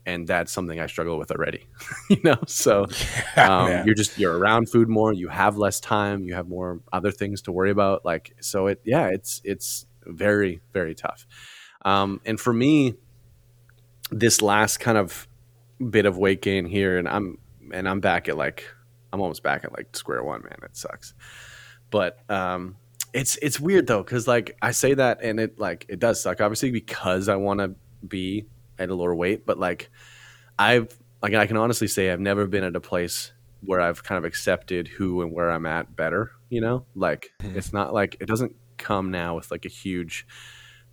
S2: and that's something I struggle with already. you know, so um, you're just you're around food more. You have less time. You have more other things to worry about. Like so, it yeah, it's it's very very tough. Um, and for me, this last kind of bit of weight gain here, and I'm and I'm back at like I'm almost back at like square one. Man, it sucks. But um, it's it's weird though because like I say that and it like it does suck obviously because I want to be at a lower weight, but like I've like I can honestly say I've never been at a place where I've kind of accepted who and where I'm at better. You know, like it's not like it doesn't come now with like a huge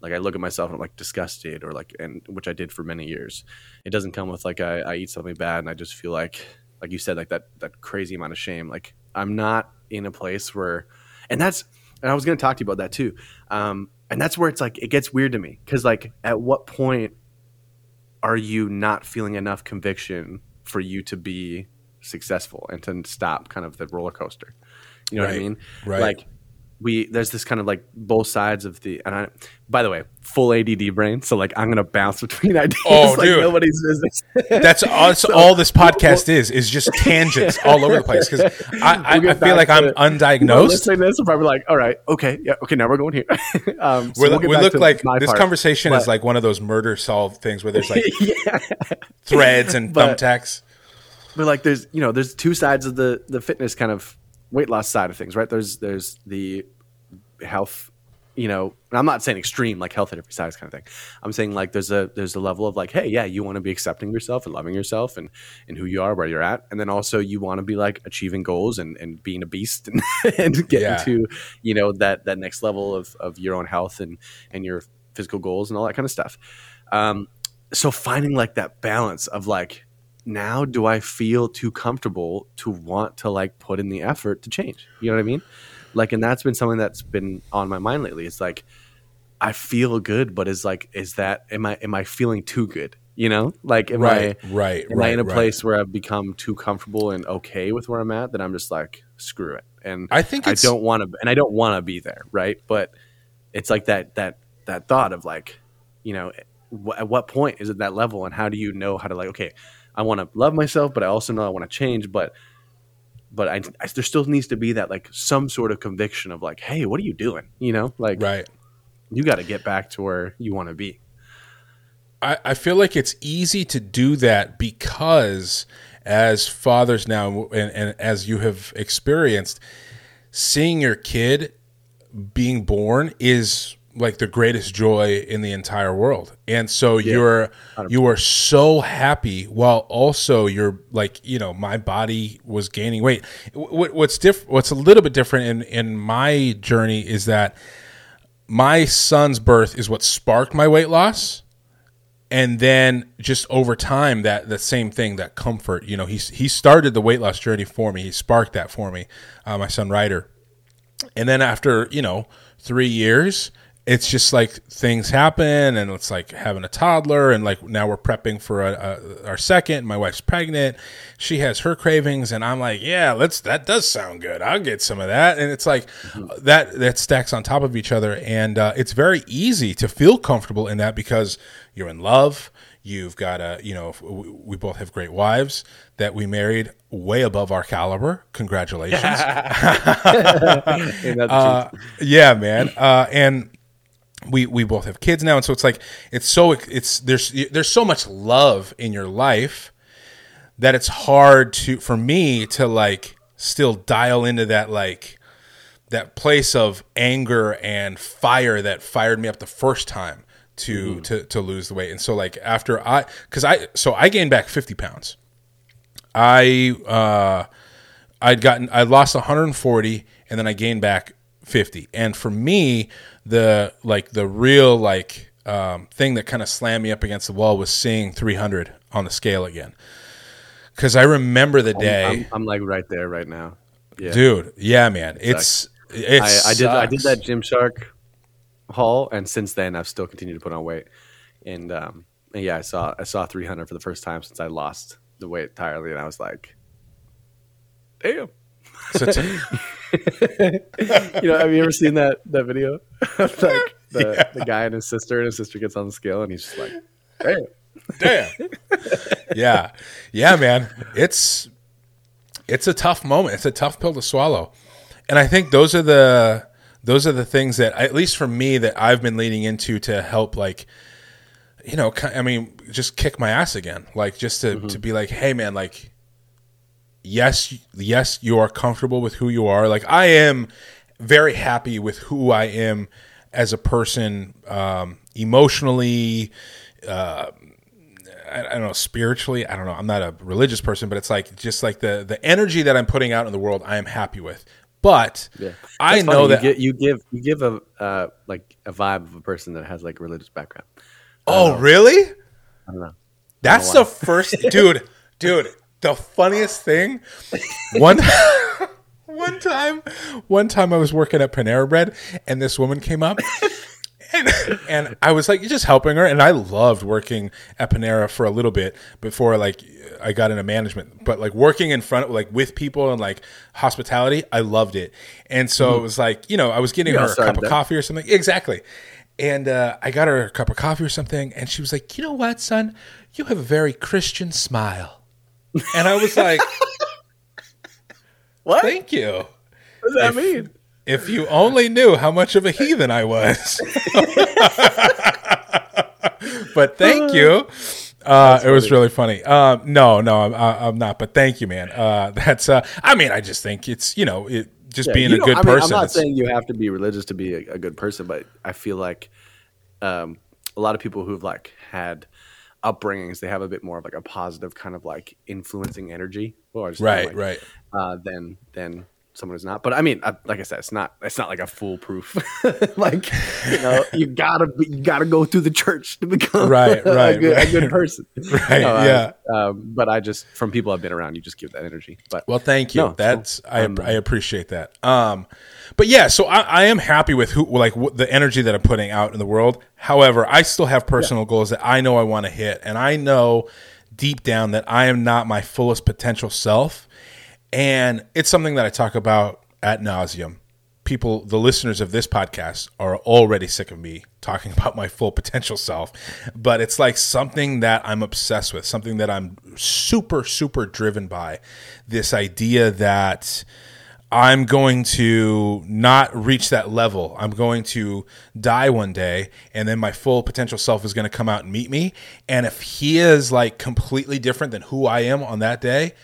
S2: like I look at myself and I'm like disgusted or like and which I did for many years. It doesn't come with like I, I eat something bad and I just feel like like you said like that that crazy amount of shame. Like I'm not in a place where and that's and I was going to talk to you about that too. Um, and that's where it's like it gets weird to me because like at what point are you not feeling enough conviction for you to be successful and to stop kind of the roller coaster? You know what I mean?
S1: right.
S2: Like we there's this kind of like both sides of the and I by the way full ADD brain so like I'm gonna bounce between ideas
S1: Oh,
S2: like
S1: dude.
S2: nobody's business.
S1: That's all, that's all this podcast is is just tangents all over the place because I, I,
S2: We'll get
S1: I feel like I'm
S2: People
S1: undiagnosed.
S2: listening to this are probably like, all right, okay, yeah, okay, now we're going here. um, so we'll
S1: we look like this
S2: part.
S1: conversation is like one of those murder solved things where there's like
S2: yeah.
S1: threads and
S2: But-
S1: thumbtacks.
S2: but like there's you know there's two sides of the the fitness kind of weight loss side of things right? There's there's the health you know and i'm not saying extreme like health at every size kind of thing. I'm saying like there's a there's a level of like hey yeah you want to be accepting yourself and loving yourself and and who you are where you're at. And then also you want to be like achieving goals and and being a beast and, and getting
S1: Yeah.
S2: to you know that that next level of of your own health and and your physical goals and all that kind of stuff. Um so finding like that balance of like now do I feel too comfortable to want to like put in the effort to change? You know what I mean? Like, and that's been something that's been on my mind lately. It's like I feel good, but is like, is that am I am I feeling too good? You know, like am
S1: Right,
S2: I
S1: right,
S2: am
S1: right.
S2: I in a
S1: right.
S2: place where I've become too comfortable and okay with where I'm at that I'm just like screw it, and
S1: I think
S2: I don't want to, and I don't want to be there, right? But it's like that that that thought of like, you know, at what point is it that level, and how do you know how to like, okay, I want to love myself, but I also know I want to change. But but I, I, there still needs to be that like some sort of conviction of like, hey, what are you doing? You know, like
S1: right.
S2: You got to get back to where you want to be.
S1: I, I feel like it's easy to do that because as fathers now and, and as you have experienced, seeing your kid being born is like the greatest joy in the entire world. And so yeah, you're 100%. you are so happy while also you're like, you know, my body was gaining weight. What, what's diff- what's a little bit different in in my journey is that my son's birth is what sparked my weight loss. And then just over time that the same thing that comfort, you know, he's he started the weight loss journey for me. He sparked that for me. Uh, my son Ryder. And then after, you know, 3 years, it's just like things happen and it's like having a toddler and like now we're prepping for a, a, our second. My wife's pregnant. She has her cravings and i'm like yeah let's that does sound good. I'll get some of that. And it's like mm-hmm. that that stacks on top of each other and uh, it's very easy to feel comfortable in that because you're in love. You've got a you know we both have great wives that we married way above our caliber. Congratulations. Uh, yeah man. Uh, and we we both have kids now and so it's like it's so it's there's there's so much love in your life that it's hard to for me to like still dial into that like that place of anger and fire that fired me up the first time to mm-hmm. to to lose the weight and so like after i because i so i gained back 50 pounds i uh i'd gotten i lost 140 and then i gained back 50 and for me the like the real like um, thing that kind of slammed me up against the wall was seeing 300 on the scale again. Because i remember the day
S2: I'm, I'm, I'm, like right there right now.
S1: Yeah. dude yeah man. It's it's
S2: I, I did i did that gymshark haul and since then i've still continued to put on weight. And um and yeah i saw i saw 300 for the first time since i lost the weight entirely and i was like damn. So t- you know, have you ever seen that that video? like the, yeah. the guy and his sister, and his sister gets on the scale, and he's just like, "Damn,
S1: damn." yeah, yeah, man. It's it's a tough moment. It's a tough pill to swallow, and I think those are the those are the things that, at least for me, that I've been leaning into to help, like, you know, I mean, just kick my ass again, like, just to mm-hmm. to be like, hey, man, like yes, yes, you are comfortable with who you are. Like I am very happy with who I am as a person, um, emotionally. Uh, I, I, don't know spiritually. I don't know. I'm not a religious person, but it's like just like the the energy that I'm putting out in the world. I am happy with. But yeah. I know that
S2: you, you, give you give a uh, like a vibe of a person that has like a religious background.
S1: Oh, really?
S2: I don't know.
S1: That's the first dude, dude the funniest thing? One one time one time I was working at Panera Bread and this woman came up and, and I was like just helping her and I loved working at Panera for a little bit before like I got into management. But like working in front of like with people and like hospitality I loved it. And so mm-hmm. it was like you know I was getting you her a cup of that. coffee or something. Exactly. And uh, I got her a cup of coffee or something and she was like you know what son? You have a very Christian smile and I was like,
S2: "What?
S1: Thank you."
S2: What does that if, mean?
S1: If you only knew how much of a heathen I was. but thank you. Uh, it was really funny. Uh, no, no, I'm, I'm not. But thank you, man. Uh, that's. Uh, I mean, I just think it's you know it just yeah, being a good I mean, person.
S2: I'm not saying you have to be religious to be a, a good person, but I feel like um, a lot of people who've like had upbringings, they have a bit more of like a positive kind of like influencing energy.
S1: Or right, like, right.
S2: Uh, than than someone who's not. But I mean, I, like I said, it's not it's not like a foolproof. like you know, you gotta you gotta go through the church to become
S1: right, right,
S2: a, good,
S1: right.
S2: a good person.
S1: right. yeah.
S2: I, um, but I just from people I've been around, you just give that energy. But
S1: well, thank you. No, That's cool. I um, I appreciate that. Um, but yeah, so I, I am happy with who like the energy that I'm putting out in the world. However, I still have personal yeah. goals that I know I want to hit, and I know deep down that I am not my fullest potential self, and it's something that I talk about at nauseum. people, the listeners of this podcast, are already sick of me talking about my full potential self. But it's like something that I'm obsessed with, something that I'm super, super driven by. This idea that I'm going to not reach that level. I'm going to die one day, and then my full potential self is going to come out and meet me. And if he is like completely different than who I am on that day,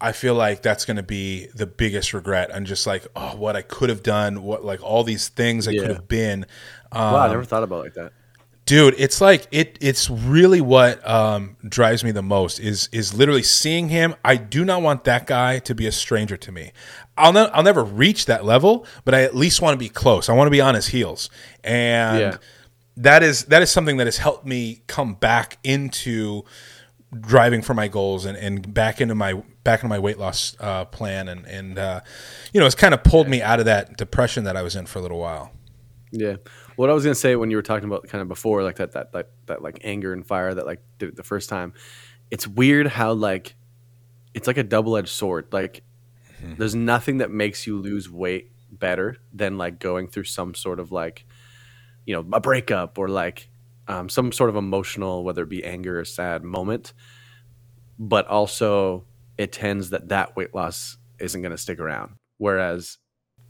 S1: I feel like that's going to be the biggest regret. And just like, oh, what I could have done, what like all these things I
S2: Yeah.
S1: could have been.
S2: wow, I never thought about it like that.
S1: Dude, it's like it. It's really what um, drives me the most is is literally seeing him. I do not want that guy to be a stranger to me. I'll ne- I'll never reach that level, but I at least want to be close. I want to be on his heels, and
S2: Yeah.
S1: that is that is something that has helped me come back into driving for my goals and, and back into my back into my weight loss uh, plan and and uh, you know it's kind of pulled me out of that depression that I was in for a little while.
S2: Yeah. What I was gonna say when you were talking about kind of before, like that that that, that like anger and fire that like did it the first time, it's weird how like it's like a double edged sword. Like there's nothing that makes you lose weight better than like going through some sort of like you know a breakup or like um, some sort of emotional whether it be anger or sad moment. But also it tends that that weight loss isn't going to stick around. Whereas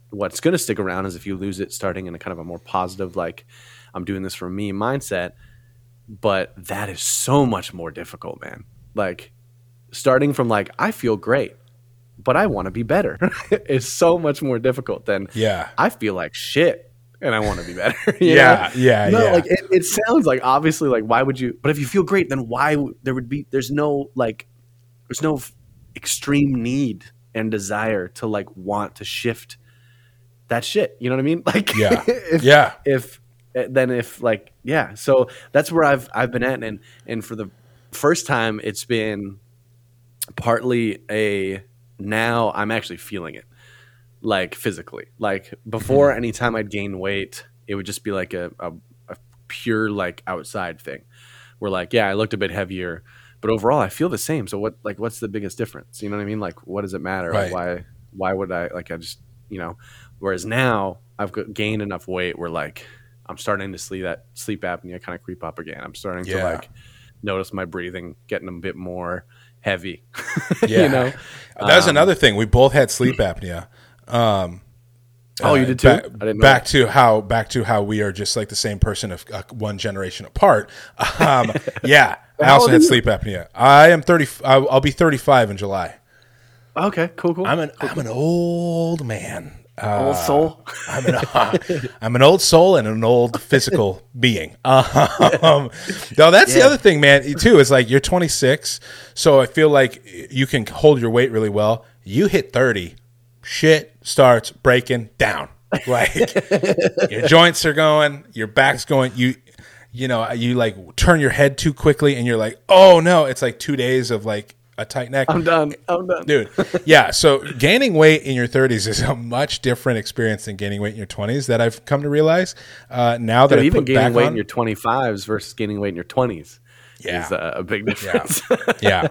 S2: what's going to stick around is if you lose it starting in a kind of a more positive like i'm doing this for me mindset. But that is so much more difficult man. Like starting from like i feel great but i want to be better. Is so much more difficult than
S1: Yeah.
S2: i feel like shit and i want to be better
S1: Yeah,
S2: know?
S1: yeah,
S2: no
S1: yeah.
S2: like it, it sounds like obviously like why would you but if you feel great then why there would be there's no like there's no extreme need and desire to like want to shift that shit you know what i mean like
S1: Yeah.
S2: if,
S1: Yeah.
S2: if eh, then if like yeah so that's where i've i've been at and and for the first time it's been partly a now i'm actually feeling it like physically. Like before anytime i'd gain weight it would just be like a, a, a pure like outside thing. Where like yeah i looked a bit heavier but overall i feel the same. So what like what's the biggest difference? You know what i mean? Like what does it matter?
S1: Right.
S2: like, why why would i like i just you know? Whereas now i've gained enough weight where like i'm starting to sleep that sleep apnea kind of creep up again. I'm starting to like notice my breathing getting a bit more heavy.
S1: Yeah.
S2: you know?
S1: That's
S2: Um,
S1: another thing. We both had sleep apnea. Um,
S2: Oh, you
S1: uh,
S2: did too?
S1: Back,
S2: I didn't know
S1: back to how back to how we are just like the same person of uh, one generation apart. Um, yeah, I also had sleep apnea. I am thirty. I'll, I'll be thirty-five in July.
S2: okay cool cool
S1: I'm an I'm an old man. Uh,
S2: old soul
S1: I'm an I'm an old soul and an old physical being. Um, no, that's the other thing, man. Too is like you're 26, so I feel like you can hold your weight really well. You hit 30, shit starts breaking down. Like your joints are going, your back's going. You you know you like turn your head too quickly, and you're like, oh no! It's like two days of like a tight neck
S2: i'm done i'm done
S1: dude yeah so gaining weight in your 30s is a much different experience than gaining weight in your 20s that i've come to realize uh, now that
S2: Dude, even gaining weight
S1: on
S2: in your 25s versus gaining weight in your 20s
S1: Yeah.
S2: is uh, a big difference.
S1: yeah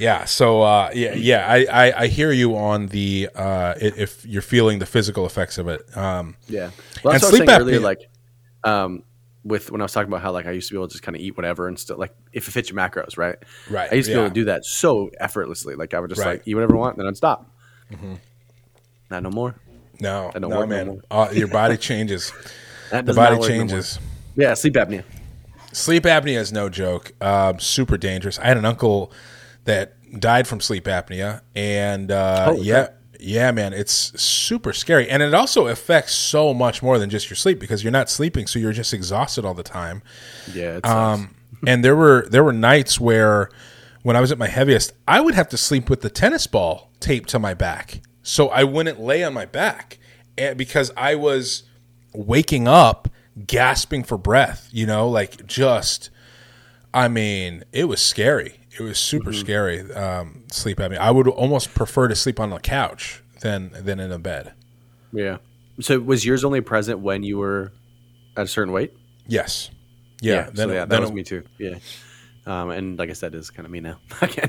S1: yeah so uh, yeah yeah I, I i hear you on the uh, if you're feeling the physical effects of it um,
S2: yeah. Well,
S1: And
S2: that's what I was
S1: sleep
S2: saying earlier.
S1: apnea-
S2: Like, um, with when I was talking about how like I used to be able to just kind of eat whatever and still like if it fits your macros, right?
S1: Right,
S2: I used to be able to do that so effortlessly. Like I would just
S1: Right. Mm-hmm.
S2: like eat whatever I want, then I'd stop. Not no more.
S1: no
S2: don't
S1: no
S2: work no
S1: man
S2: more.
S1: uh, your body changes
S2: That
S1: the body
S2: work no
S1: changes
S2: yeah, sleep apnea.
S1: Sleep apnea is no joke. Um, super dangerous. I had an uncle that died from sleep apnea, and uh,
S2: Holy
S1: yeah, yeah, man, it's super scary, and it also affects so much more than just your sleep because you're not sleeping, so you're just exhausted all the time.
S2: Yeah.
S1: Um, and there were there were nights where, when I was at my heaviest, I would have to sleep with the tennis ball taped to my back, so I wouldn't lay on my back, and because I was waking up gasping for breath, you know, like just. I mean, it was scary. It was super scary. Um, sleep apnea. I would almost prefer to sleep on the couch than than in a bed.
S2: yeah. So was yours only present when you were at a certain weight?
S1: Yes. Yeah.
S2: so
S1: then,
S2: yeah, that
S1: then
S2: was
S1: it-
S2: me too. Yeah. Um, and like I said, it's kind of me now. Again.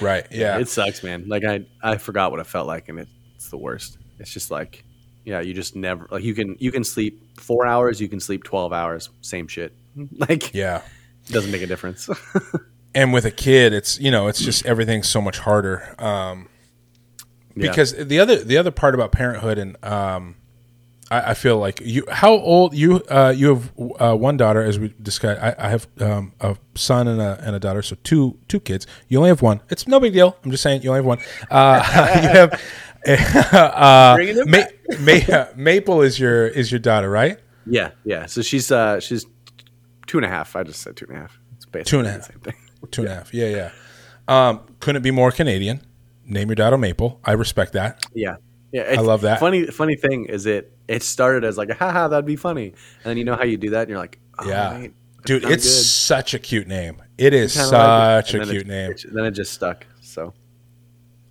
S1: Right. Yeah.
S2: It sucks, man. Like I, I forgot what it felt like, and it's the worst. It's just like, Yeah, you just never like you can you can sleep four hours, you can sleep twelve hours, same shit. Like
S1: Yeah.
S2: doesn't make a difference.
S1: And with a kid, it's you know, it's just everything's so much harder. Um,
S2: Yeah.
S1: because the other the other part about parenthood and um, I, I feel like you how old you uh, you have uh, one daughter as we discussed. I, I have um, a son and a and a daughter, so two two kids. You only have one. It's no big deal. I'm just saying you only have one. Uh, you have. Uh, Ma- Ma- Maple is your is your daughter, right?
S2: yeah, yeah. So she's uh she's two and a half. I just said two and a half. It's basically
S1: Two and a half.
S2: same thing.
S1: Two and a half. Yeah, yeah. Um, couldn't be more Canadian. Name your daughter Maple. I respect that.
S2: Yeah. Yeah, it's,
S1: love that.
S2: Funny, funny thing is it. It started as like, haha, that'd be funny, and then you know how you do that, and you're like, oh,
S1: Yeah. Dude, it's
S2: good.
S1: such a cute name. It is
S2: Kinda like it.
S1: such a cute
S2: it-
S1: name.
S2: it- then it just stuck. So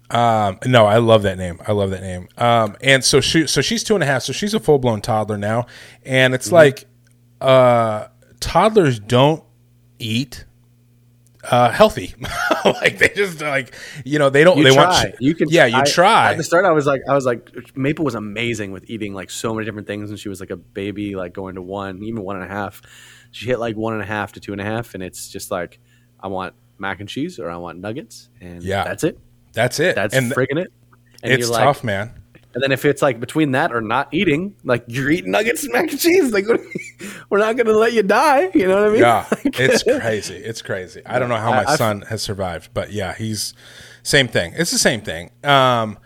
S1: Um, no, I love that name. I love that name. Um, and so she, so she's two and a half. So she's a full blown toddler now, and it's like, uh, toddlers don't eat uh, healthy. like they just like you know they don't.
S2: you
S1: they
S2: try.
S1: want
S2: you can.
S1: yeah you
S2: I-
S1: try.
S2: At the start, I was like, I was like, Maple was amazing with eating like so many different things, and she was like a baby, like going to one, even one and a half. She hit like one and a half to two and a half, and it's just like, I want mac and cheese or I want nuggets, and
S1: Yeah.
S2: that's it.
S1: That's it.
S2: That's
S1: and
S2: friggin' it. And
S1: it's
S2: you're like,
S1: tough, man.
S2: And then if it's like between that or not eating, like you're eating nuggets and mac and cheese, like we're not going to let you die. You know what I mean?
S1: Yeah,
S2: Like-
S1: it's crazy. It's crazy. I don't know how my
S2: I've-
S1: son has survived, but yeah, he's same thing. It's the same thing. Um,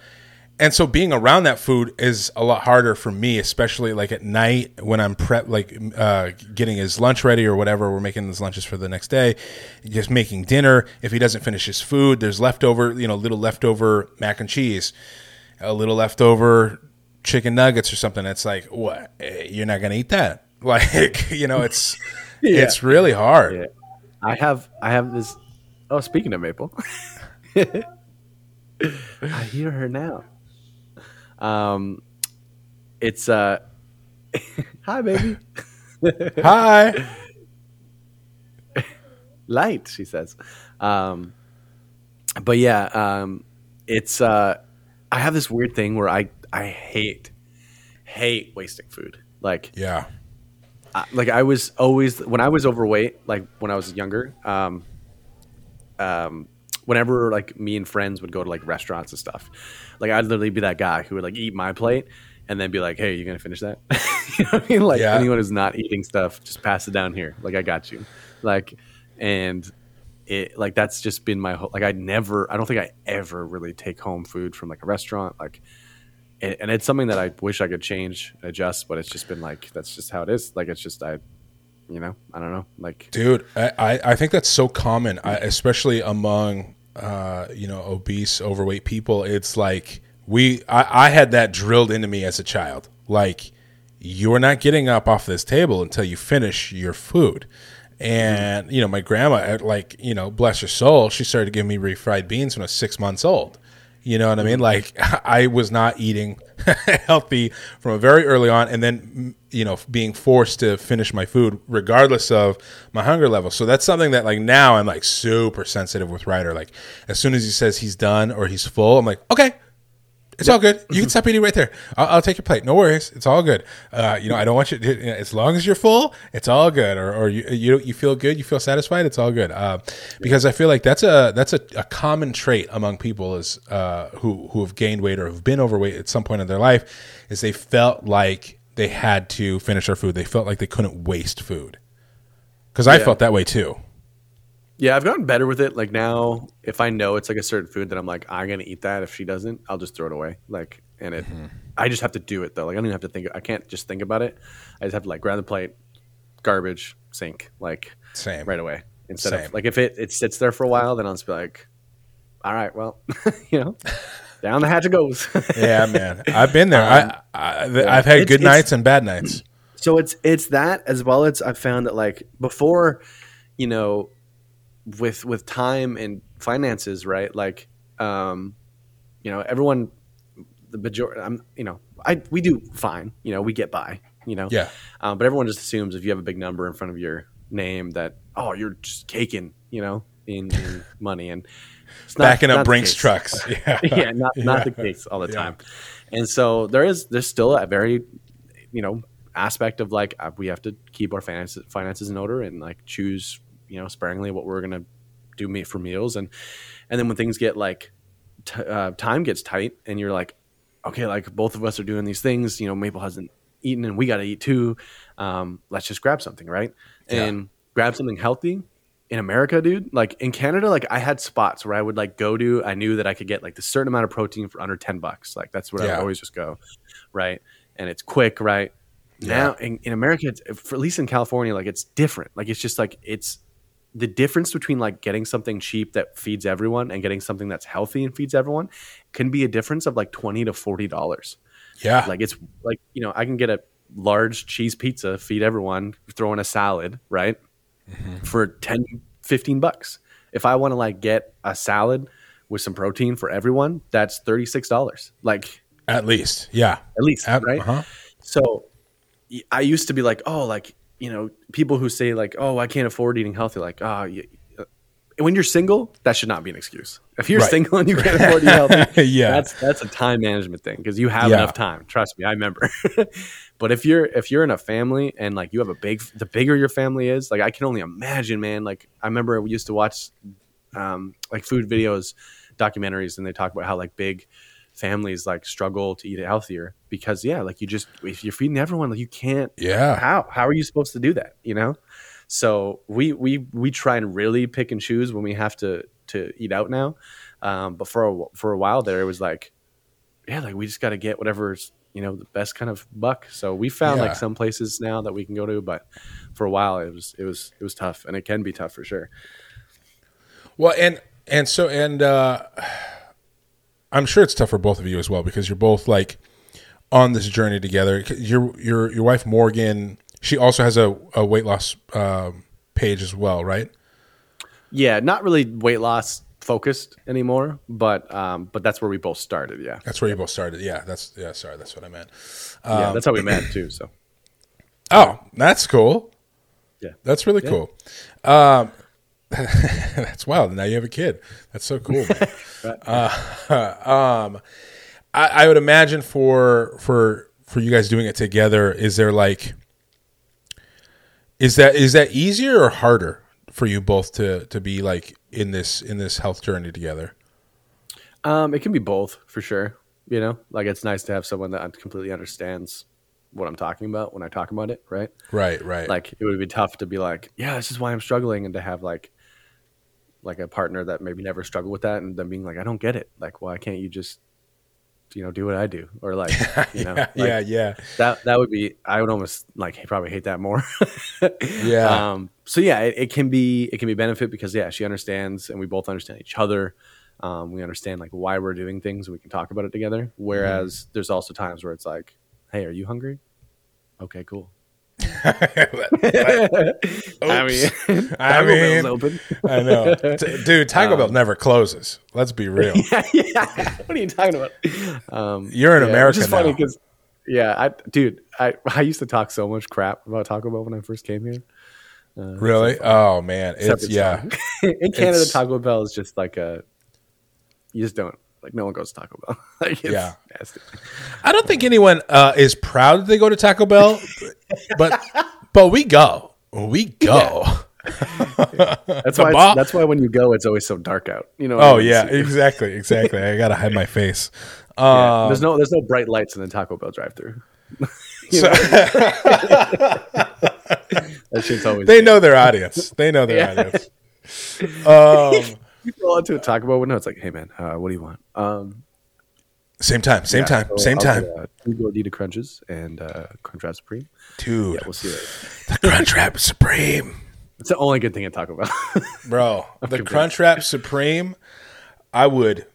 S1: and so being around that food is a lot harder for me, especially like at night when I'm prep, like uh, getting his lunch ready or whatever. We're making his lunches for the next day, just making dinner. If he doesn't finish his food, there's leftover, you know, little leftover mac and cheese, a little leftover chicken nuggets or something. It's like, what? Eh, You're not gonna eat that? Like, you know, it's it's really hard.
S2: Yeah. I have I have this. Oh, speaking of Maple, I hear her now. Um, it's uh, hi baby,
S1: Hi.
S2: light. She says, um, but yeah, um, it's uh, I have this weird thing where I I hate hate wasting food. Like
S1: Yeah.
S2: I- like I was always when I was overweight, like when I was younger, um, um, whenever like me and friends would go to like restaurants and stuff, like I'd literally be that guy who would like eat my plate and then be like, "Hey, you gonna finish that?" you know what I mean? Like
S1: Yeah.
S2: anyone who's not eating stuff, just pass it down here. Like I got you. Like and it like that's just been my whole like I never I don't think I ever really take home food from like a restaurant like and, and it's something that I wish I could change adjust but it's just been like that's just how it is like it's just I you know I don't know like
S1: Dude, I, I, think that's so common, I, especially among uh, you know obese, overweight people. It's like we I, I had that drilled into me as a child. Like you're not getting up off this table until you finish your food. And you know, my grandma, uh, like you know, bless her soul, she started giving me refried beans when I was six months old. You know what I mean? Like I was not eating healthy from a very early on, and then you know being forced to finish my food regardless of my hunger level. So that's something that like now I'm like super sensitive with Ryder. Like as soon as he says he's done or he's full, I'm like okay. It's all good. You can stop eating right there. I'll, I'll take your plate. No worries. It's all good. Uh, you know, I don't want you. To, you know, as long as you're full, it's all good. Or, or you, you you feel good, you feel satisfied. It's all good. Uh, because I feel like that's a that's a, a common trait among people is uh, who who have gained weight or have been overweight at some point in their life is they felt like they had to finish their food. They felt like they couldn't waste food. Because I
S2: Yeah.
S1: felt that way too.
S2: Yeah I've gotten better with it like now if I know it's like a certain food that I'm like I'm gonna eat that if she doesn't I'll just throw it away like and it
S1: Mm-hmm.
S2: I just have to do it though like I don't even have to think I can't just think about it I just have to like grab the plate garbage sink like
S1: Same.
S2: right away instead
S1: Same.
S2: of like if it, it sits there for a while then i'll just be like all right well you know down the hatch it goes
S1: Yeah, man. I've been there.
S2: Um,
S1: I, I I've had
S2: It's-
S1: good
S2: it's-
S1: nights and bad nights.
S2: so it's it's that as well as i've found that like before you know with with time and finances right like um you know everyone the majority i'm you know i we do fine you know we get by you know
S1: Yeah.
S2: um, but everyone just assumes if you have a big number in front of your name that oh you're just caking you know in, in money and it's not,
S1: Backing up
S2: the
S1: Brinks trucks. Yeah.
S2: yeah, not not
S1: Yeah.
S2: the case all the
S1: Yeah.
S2: time. And so there is there's still a very you know aspect of like uh, we have to keep our finances finances in order and like choose you know sparingly what we're gonna do meat for meals and and then when things get like t- uh, time gets tight and you're like okay like both of us are doing these things you know Maple hasn't eaten and we got to eat too um, let's just grab something right
S1: Yeah.
S2: and grab something healthy in America, dude, like in Canada, like I had spots where I would like go to, I knew that I could get like the certain amount of protein for under 10 bucks. Like that's where I
S1: Yeah.
S2: would always just go. Right. And it's quick, right? Now in, in America, it's, for, at least in California, like it's different. Like it's just like, it's the difference between like getting something cheap that feeds everyone and getting something that's healthy and feeds everyone can be a difference of like 20 to $40.
S1: Yeah.
S2: Like it's like, you know, I can get a large cheese pizza, feed everyone, throw in a salad, right? For 10, 15 bucks. If I want to like get a salad with some protein for everyone, that's $36. Like
S1: At least. Yeah.
S2: at least,
S1: At-
S2: right?
S1: uh-huh.
S2: So I used to be like, oh, like, you know, people who say like, oh, I can't afford eating healthy, like, oh, uh, when you're single, that should not be an excuse. If you're
S1: Right.
S2: single and you can't afford eating healthy,
S1: Yeah.
S2: that's that's a time management thing because you have
S1: Yeah.
S2: enough time. Trust me, I remember. but if you're if you're in a family and like you have a big, the bigger your family is, like I can only imagine, man. Like I remember we used to watch um, like food videos, documentaries, and they talk about how like big families like struggle to eat it healthier because yeah, like you just if you're feeding everyone, like you can't
S1: Yeah.
S2: how? How are you supposed to do that you know? So we we we try and really pick and choose when we have to to eat out now. Um, but for a, for a while there it was like yeah like we just got to get whatever's you know the best kind of buck. So we found
S1: Yeah.
S2: like some places now that we can go to but for a while it was it was it was tough and it can be tough for sure.
S1: Well, and and so and uh I'm sure it's tough for both of you as well because you're both like on this journey together. Your your your wife Morgan, she also has a, a weight loss um, page as well, right?
S2: yeah not really weight loss focused anymore but um but that's where we both started yeah
S1: That's where you both started. Yeah, that's yeah. Sorry, that's what I meant.
S2: yeah that's how we met too so
S1: Oh, that's cool.
S2: Yeah.
S1: that's really cool. Um, that's wild. Now you have a kid. That's so cool. Uh, um, I, I would imagine for for for you guys doing it together, is there like, is that is that easier or harder for you both to to be like in this in this health journey together?
S2: Um, it can be both for sure. You know, like it's nice to have someone that completely understands what I'm talking about when I talk about it, right?
S1: Right, right.
S2: Like it would be tough to be like, yeah, this is why I'm struggling, and to have like like a partner that maybe never struggled with that, and then being like, I don't get it. Like, why can't you just you know do what I do, or like you know,
S1: yeah,
S2: like,
S1: yeah, yeah,
S2: that that would be I would almost like probably hate that more.
S1: Yeah.
S2: Um, so yeah, it, it can be it can be benefit because yeah, she understands and we both understand each other. Um, we understand like why we're doing things and we can talk about it together. Whereas
S1: Mm-hmm.
S2: there's also times where it's like, hey, are you hungry? Okay, cool. I mean,
S1: I mean,
S2: open.
S1: I know, T- dude. Taco
S2: Um,
S1: Bell never closes. Let's be real.
S2: yeah, yeah. What are you talking about? Um,
S1: You're an
S2: yeah,
S1: America
S2: which is funny because, yeah, I, dude, I, I used to talk so much crap about Taco Bell when I first came here. Uh,
S1: Really? Oh man, it's
S2: separate
S1: yeah.
S2: in Canada,
S1: It's-
S2: Taco Bell is just like a, you just don't like. No one goes to Taco Bell. like,
S1: Yeah.
S2: nasty.
S1: I don't think anyone uh, is proud that they go to Taco Bell, but but we go, we go.
S2: That's why. It's, that's why when you go, it's always so dark out. You know. I
S1: Oh
S2: mean?
S1: yeah, exactly, exactly. I gotta hide my face.
S2: yeah.
S1: Um,
S2: there's no there's no bright lights in the Taco Bell drive-through.
S1: so-
S2: That shit's always.
S1: they know their audience. They know their
S2: Yeah.
S1: audience. Um,
S2: You roll into a Taco Bell window. It's like, hey man, uh, what do you want? Um,
S1: same time, same
S2: yeah,
S1: time,
S2: so
S1: same
S2: I'll
S1: time,
S2: get, uh, two gordita crunches and uh, Crunchwrap Supreme.
S1: dude.
S2: Yeah, we'll see. Later.
S1: The Crunchwrap Supreme.
S2: It's the only good thing at Taco Bell.
S1: Bro, the. Crunchwrap Supreme, I would.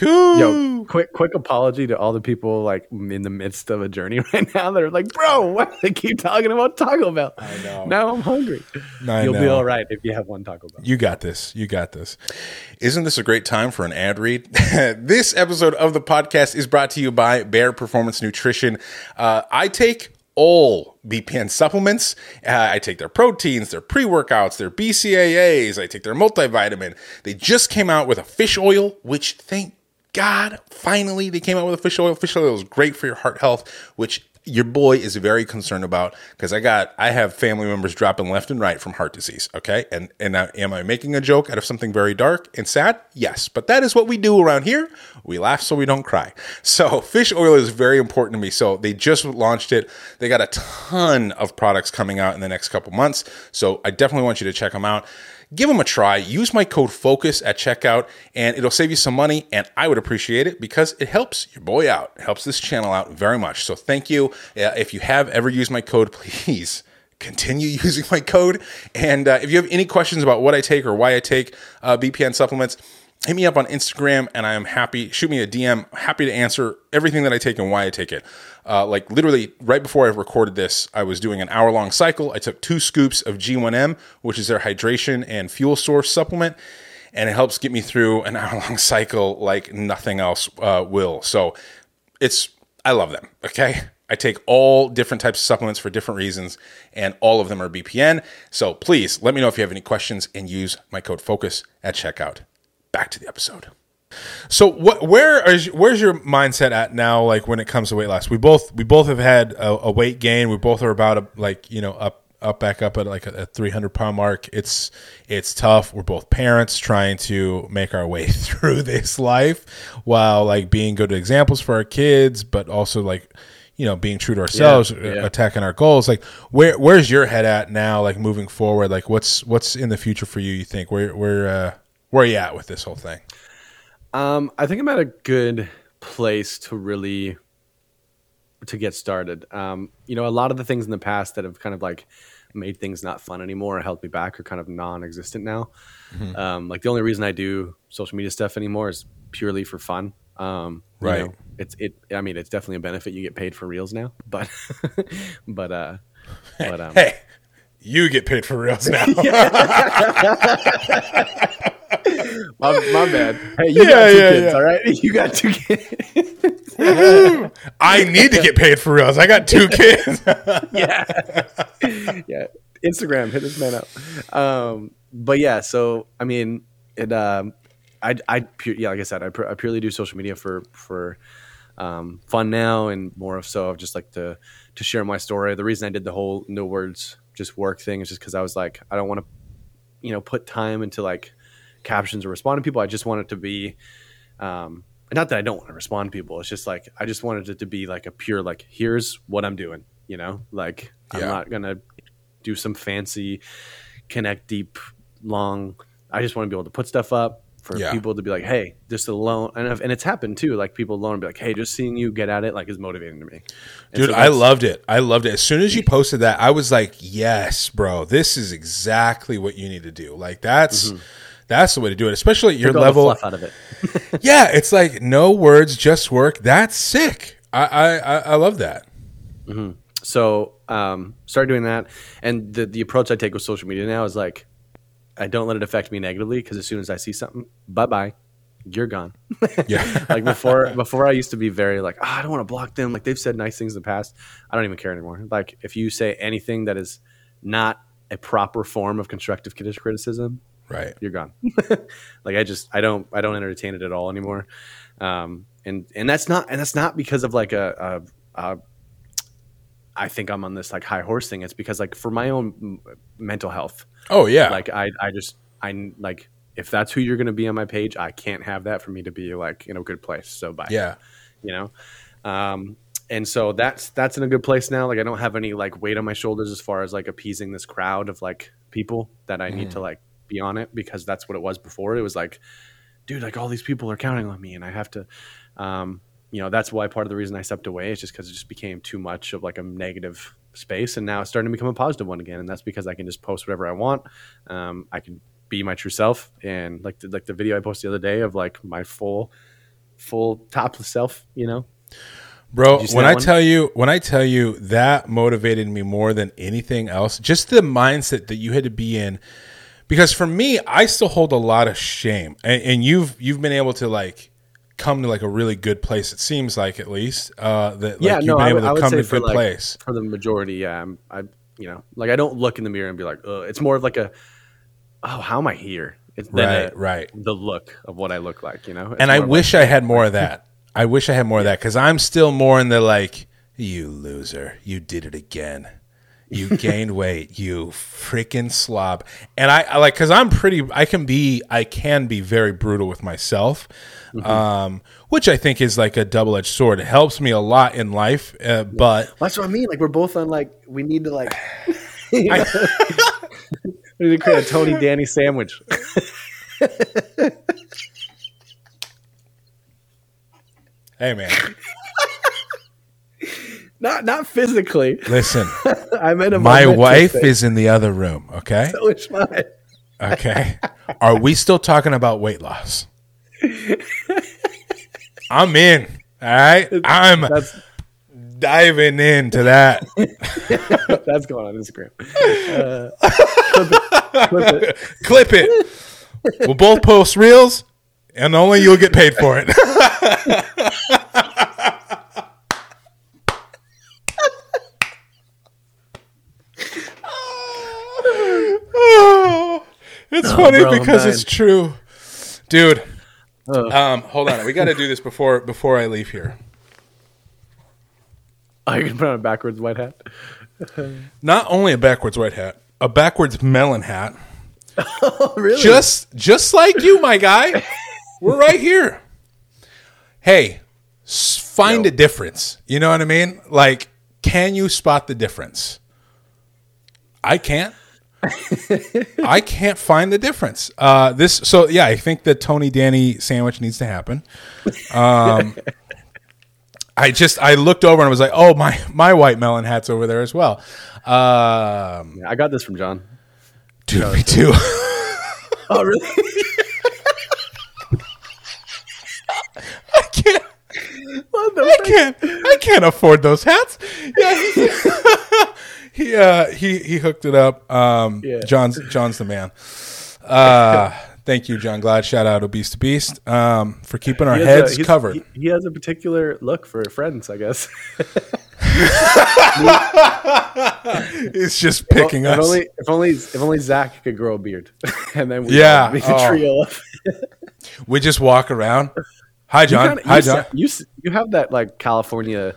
S2: Yo, quick, quick apology to all the people like in the midst of a journey right now that are like, bro, why do they keep talking about Taco Bell?
S1: I know.
S2: Now I'm hungry.
S1: I
S2: You'll be all right if you have one Taco Bell.
S1: You got this. You got this. Isn't this a great time for an ad read? this episode of the podcast is brought to you by Bare Performance Nutrition. Uh, I take all BPN supplements. Uh, I take their proteins, their pre workouts, their BCAAs. I take their multivitamin. They just came out with a fish oil, which thank God, finally they came out with a fish oil. Fish oil is great for your heart health, which your boy is very concerned about because I got I have family members dropping left and right from heart disease. Okay, and and now, am I making a joke out of something very dark and sad? Yes, but that is what we do around here. We laugh so we don't cry. So fish oil is very important to me. So they just launched it. They got a ton of products coming out in the next couple months. So I definitely want you to check them out give them a try. Use my code FOCUS at checkout, and it'll save you some money. And I would appreciate it because it helps your boy out, it helps this channel out very much. So thank you. Uh, if you have ever used my code, please continue using my code. And uh, if you have any questions about what I take or why I take uh, BPN supplements, hit me up on Instagram and I am happy. Shoot me a DM. Happy to answer everything that I take and why I take it. Uh, like literally right before I recorded this, I was doing an hour long cycle. I took two scoops of G1M, which is their hydration and fuel source supplement, and it helps get me through an hour long cycle like nothing else uh, will. So it's I love them. Okay. I take all different types of supplements for different reasons, and all of them are BPN. So please let me know if you have any questions and use my code FOCUS at checkout back to the episode. So what, where is where's your mindset at now? Like when it comes to weight loss, we both we both have had a, a weight gain. We both are about a, like you know up up back up at like a, a 300 pound mark. It's it's tough. We're both parents trying to make our way through this life while like being good examples for our kids, but also like you know being true to ourselves, yeah, yeah. attacking our goals. Like where where's your head at now? Like moving forward, like what's what's in the future for you? You think where where uh, where are you at with this whole thing?
S2: Um, I think I'm at a good place to really to get started. Um, you know, a lot of the things in the past that have kind of like made things not fun anymore or held me back are kind of non-existent now. Mm-hmm. Um, like the only reason I do social media stuff anymore is purely for fun. Um, right. Know, it's it. I mean, it's definitely a benefit. You get paid for reels now, but but uh,
S1: but um, hey, you get paid for reels now.
S2: my, my bad. Hey, you yeah, got two yeah, kids, yeah. all right? You got two
S1: kids. I need to get paid for reals. I got two kids.
S2: yeah. Yeah. Instagram, hit this man up. Um, but yeah, so I mean, it. Um, I, I, yeah, like I said, I, I purely do social media for for um, fun now, and more of so of just like to to share my story. The reason I did the whole no words, just work thing is just because I was like, I don't want to, you know, put time into like captions or respond to people. I just want it to be, um, not that I don't want to respond to people. It's just like I just wanted it to be like a pure like here's what I'm doing. You know, like yeah. I'm not gonna do some fancy connect deep long. I just want to be able to put stuff up for yeah. people to be like, hey, just alone, and and it's happened too. Like people alone be like, hey, just seeing you get at it like is motivating to me.
S1: And Dude, so I loved it. I loved it. As soon as you posted that, I was like, yes, bro, this is exactly what you need to do. Like that's. Mm-hmm that's the way to do it, especially at your level. out of it. yeah, it's like no words, just work. That's sick. I I, I love that.
S2: Mm-hmm. So um, start doing that, and the the approach I take with social media now is like I don't let it affect me negatively because as soon as I see something, bye bye, you're gone. yeah. like before, before I used to be very like, oh, I don't want to block them. Like they've said nice things in the past. I don't even care anymore. Like if you say anything that is not a proper form of constructive criticism,
S1: right
S2: you're gone like i just i don't i don't entertain it at all anymore um and and that's not and that's not because of like a, a, a I think I'm on this like high horse thing. It's because like for my own mental health.
S1: Oh yeah.
S2: Like I I just I like if that's who you're going to be on my page, I can't have that for me to be like in a good place. So bye.
S1: Yeah.
S2: You know. Um and so that's that's in a good place now. Like I don't have any like weight on my shoulders as far as like appeasing this crowd of like people that I need mm. to like be on it because that's what it was before. It was like, dude, like all these people are counting on me, and I have to, um, you know, that's why part of the reason I stepped away is just because it just became too much of like a negative space, and now it's starting to become a positive one again, and that's because I can just post whatever I want. Um, I can be my true self, and like the, like the video I posted the other day of like my full, full topless self, you know.
S1: Bro, when I one? tell you when I tell you that motivated me more than anything else, just the mindset that you had to be in because for me, I still hold a lot of shame, and, and you've you've been able to like come to like a really good place. It seems like at least uh, that like,
S2: yeah,
S1: you've
S2: no,
S1: been
S2: I,
S1: able to come to a good
S2: like,
S1: place.
S2: for the majority. Yeah, I'm, I, you know, like I don't look in the mirror and be like, Ugh. it's more of like a, oh, how am I here? It's than
S1: Right,
S2: a-
S1: right.
S2: The look of what I look like, you know. It's
S1: And I wish I had more of that. I wish I had more of that because I'm still more in the like, you loser, you did it again. You gained weight, you freaking slob. And I, I like because I'm pretty. I can be. I can be very brutal with myself, um, which I think is like a double edged sword. It helps me a lot in life, uh, but
S2: That's what I mean. Like we're both on like we need to like you know, we need to create a Tony Danny sandwich.
S1: hey, man,
S2: Not not physically.
S1: listen.
S2: I meant a
S1: My wife
S2: thing.
S1: is in the other room. Okay.
S2: so is mine.
S1: Okay. Are we still talking about weight loss? I'm in. All right. I'm
S2: That's
S1: diving into that.
S2: that's going on Instagram. Uh, clip it. Clip it.
S1: Clip it. We'll both post reels, and only you'll get paid for it. Oh, it's funny
S2: bro,
S1: because it's true, dude. Um, hold on, we got to do this before before I leave here.
S2: Oh, you're gonna put on a backwards white hat.
S1: Not only a backwards white hat, a backwards melon hat.
S2: Oh, really?
S1: Just just like you, my guy. We're right here. Hey, find
S2: Yo.
S1: a difference. You know what I mean? Like, can you spot the difference? I can't. I can't find the difference. Uh, this so yeah, I think the Tony Danny sandwich needs to happen. Um, I just I looked over and I was like, oh my my white melon hat's over there as well. Um,
S2: I got this from John.
S1: dude, me too.
S2: Oh, really?
S1: I can't. I can't. I can't afford those hats. Yeah, he uh, he, he hooked it up. Um,
S2: Yeah.
S1: John's John's the man. Uh, thank you, John Glad. Shout out Obese to Beast um, for keeping our
S2: He has a-
S1: heads covered.
S2: He, he has a particular look for friends, I guess.
S1: It's just picking
S2: if
S1: us.
S2: only if only if only Zach could grow a beard, and then we
S1: Yeah.
S2: be the
S1: Oh.
S2: trio of.
S1: we just walk around. Hi, John.
S2: kinda-
S1: Hi,
S2: you,
S1: John.
S2: you you have that like California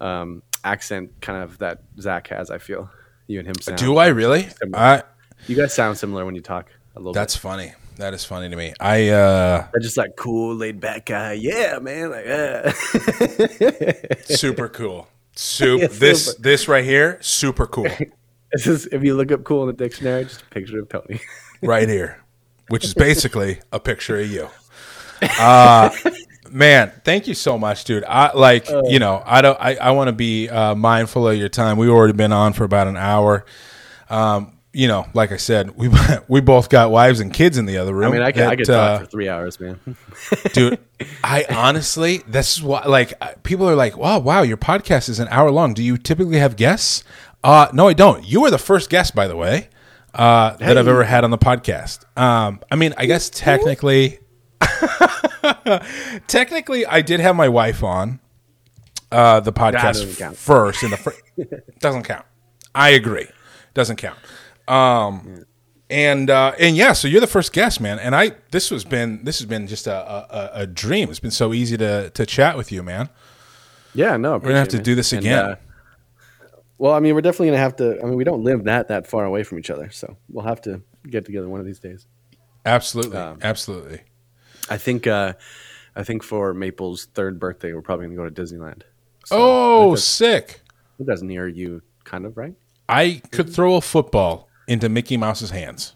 S2: um, accent, kind of that Zach has. I feel you and him sound.
S1: Do I really? I,
S2: You guys sound similar when you talk a little.
S1: that's funny. That is funny to me. I uh,
S2: bit. just like cool, laid back guy. Yeah, man. Like, uh.
S1: super cool. Soup.
S2: Yeah,
S1: this
S2: super.
S1: this right here, super cool.
S2: This is if you look up cool in the dictionary, just a picture of Tony.
S1: right here, which is basically a picture of you. Uh, man, thank you so much, dude. I like, you know, I don't, I, I want to be uh, mindful of your time. We've already been on for about an hour. Um, you know, like I said, we we both got wives and kids in the other room.
S2: I mean, I I
S1: that,
S2: could
S1: uh,
S2: talk for three hours, man.
S1: dude. I honestly, this is what like uh, people are like, wow, wow, your podcast is an hour long. Do you typically have guests? Uh, no, I don't. You were the first guest, by the way, uh, that I've ever had on the podcast. Um, I mean, I guess technically, technically, I did have my wife on uh, the podcast first. In the fir- doesn't count. I agree, doesn't count. Um, and uh, and yeah, so you're the first guest, man. And I this has been this has been just a, a, a dream. It's been so easy to to chat with you, man.
S2: Yeah, no,
S1: We're gonna have to do this again.
S2: uh, well, I mean, we're definitely gonna have to. I mean, we don't live that that far away from each other, so we'll have to get together one of these days.
S1: Absolutely,
S2: Um,
S1: absolutely.
S2: I think. uh I think for Maple's third birthday, we're probably gonna go to Disneyland. So,
S1: Oh,
S2: that's,
S1: sick!
S2: that's near you, kind of, right?
S1: I could throw a football into Mickey Mouse's hands.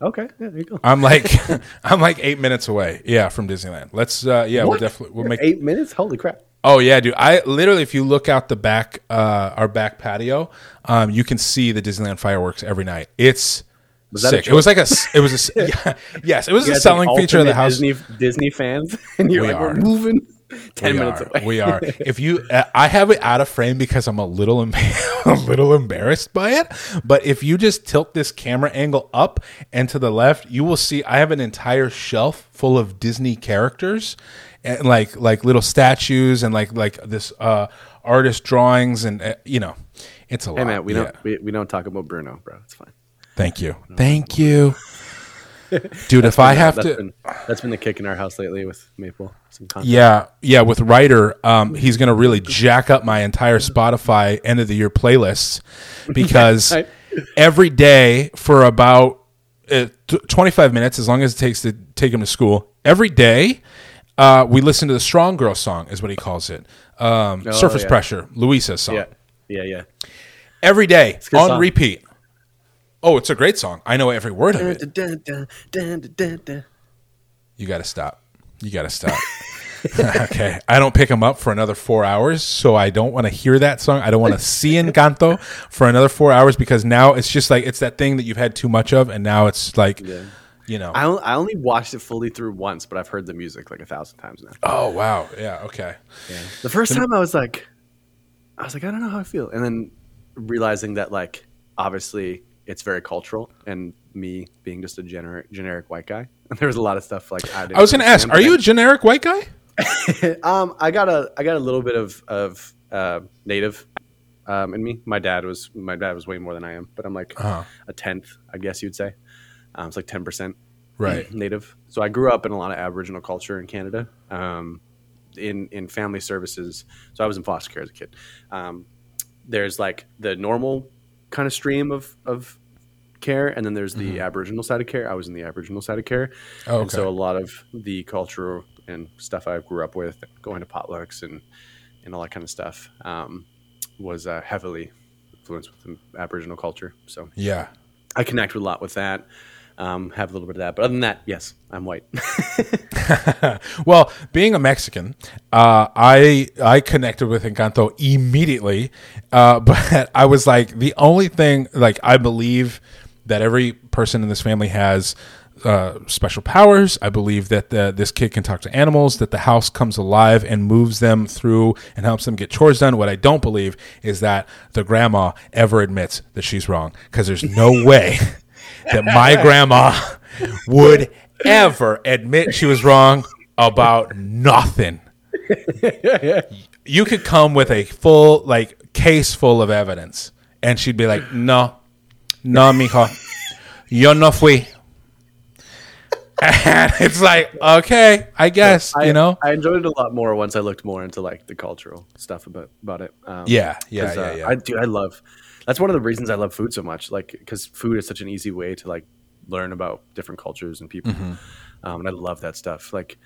S2: Okay, yeah, there you go.
S1: I'm like I'm like eight minutes away. Yeah, from Disneyland. Let's uh, yeah, we'll definitely we'll
S2: You're
S1: make
S2: eight minutes. Holy crap!
S1: Oh yeah, dude. I literally, if you look out the back, uh, our back patio, um, you can see the Disneyland fireworks every night. It's
S2: that a
S1: sick. It was like a. it was a, yeah, yes, it was
S2: You
S1: a selling feature of the house.
S2: Disney Disney fans, and you're
S1: We
S2: like,
S1: are.
S2: we're moving ten
S1: we
S2: minutes
S1: are,
S2: away.
S1: we are. If you, uh, I have it out of frame because I'm a little, em- a little embarrassed by it. But if you just tilt this camera angle up and to the left, you will see I have an entire shelf full of Disney characters, and like like little statues and like like this uh, artist drawings and uh, you know, it's a lot.
S2: Hey man, we
S1: Yeah.
S2: don't we, we don't talk about Bruno, bro. It's fine.
S1: Thank you, thank you, dude. if I have
S2: that's
S1: to,
S2: been, that's been the kick in our house lately with Maple. Some.
S1: Yeah, yeah. With Ryder, um, he's gonna really jack up my entire Spotify end of the year playlists because
S2: Right.
S1: every day for about uh, t- twenty five minutes, as long as it takes to take him to school, every day uh, we listen to the Strong Girl song, is what he calls it. Um, Surface
S2: yeah.
S1: Pressure, Luisa's song.
S2: yeah, yeah, yeah.
S1: Every day on
S2: song.
S1: repeat. Oh, it's a great song. I know every word of it.
S2: Dun, dun, dun.
S1: You got to stop. You got to stop. okay. I don't pick him up for another four hours, so I don't want to hear that song. I don't want to see Encanto for another four hours because now it's just like it's that thing that you've had too much of, and now it's like, you know.
S2: I, I only watched it fully through once, but I've heard the music like a thousand times now.
S1: oh wow, yeah, okay,
S2: The first time I was like, I was like, I don't know how I feel, and then realizing that like obviously it's very cultural, and me being just a generic generic white guy, there was a lot of stuff like I.
S1: I was going to ask, are you a generic white guy?
S2: um, I got a I got a little bit of of uh, native um, in me. My dad was my dad was way more than I am, but I'm like
S1: Uh-huh.
S2: a tenth, I guess you'd say. Um, it's like ten percent
S1: Right.
S2: native. So I grew up in a lot of Aboriginal culture in Canada. Um, in in family services, so I was in foster care as a kid. Um, there's like the normal kind of stream of of care, and then there's the Aboriginal side of care. I was in the Aboriginal side of care,
S1: Mm-hmm. Oh,
S2: and so a lot of the culture and stuff I grew up with, going to potlucks and and all that kind of stuff, um, was uh, heavily influenced with the Aboriginal culture. So
S1: Yeah.
S2: I connect a lot with that. Um, have a little bit of that, but other than that, yes, I'm white.
S1: well, being a Mexican, uh, I I connected with Encanto immediately, uh, but I was like the only thing like I believe that every person in this family has uh, special powers. I believe that the, this kid can talk to animals, that the house comes alive and moves them through and helps them get chores done. What I don't believe is that the grandma ever admits that she's wrong because there's no way that my grandma would ever admit she was wrong about nothing. You could come with a full like case full of evidence, and she'd be like, "No, no, mijo, yo no fui." And it's like, okay, I guess
S2: I,
S1: you know.
S2: I enjoyed it a lot more once I looked more into like the cultural stuff about about it. Um,
S1: Yeah, yeah, yeah,
S2: uh,
S1: yeah.
S2: I do. I love. That's one of the reasons I love food so much. Like because food is such an easy way to like learn about different cultures and people.
S1: Mm-hmm.
S2: Um, and I love that stuff. Like,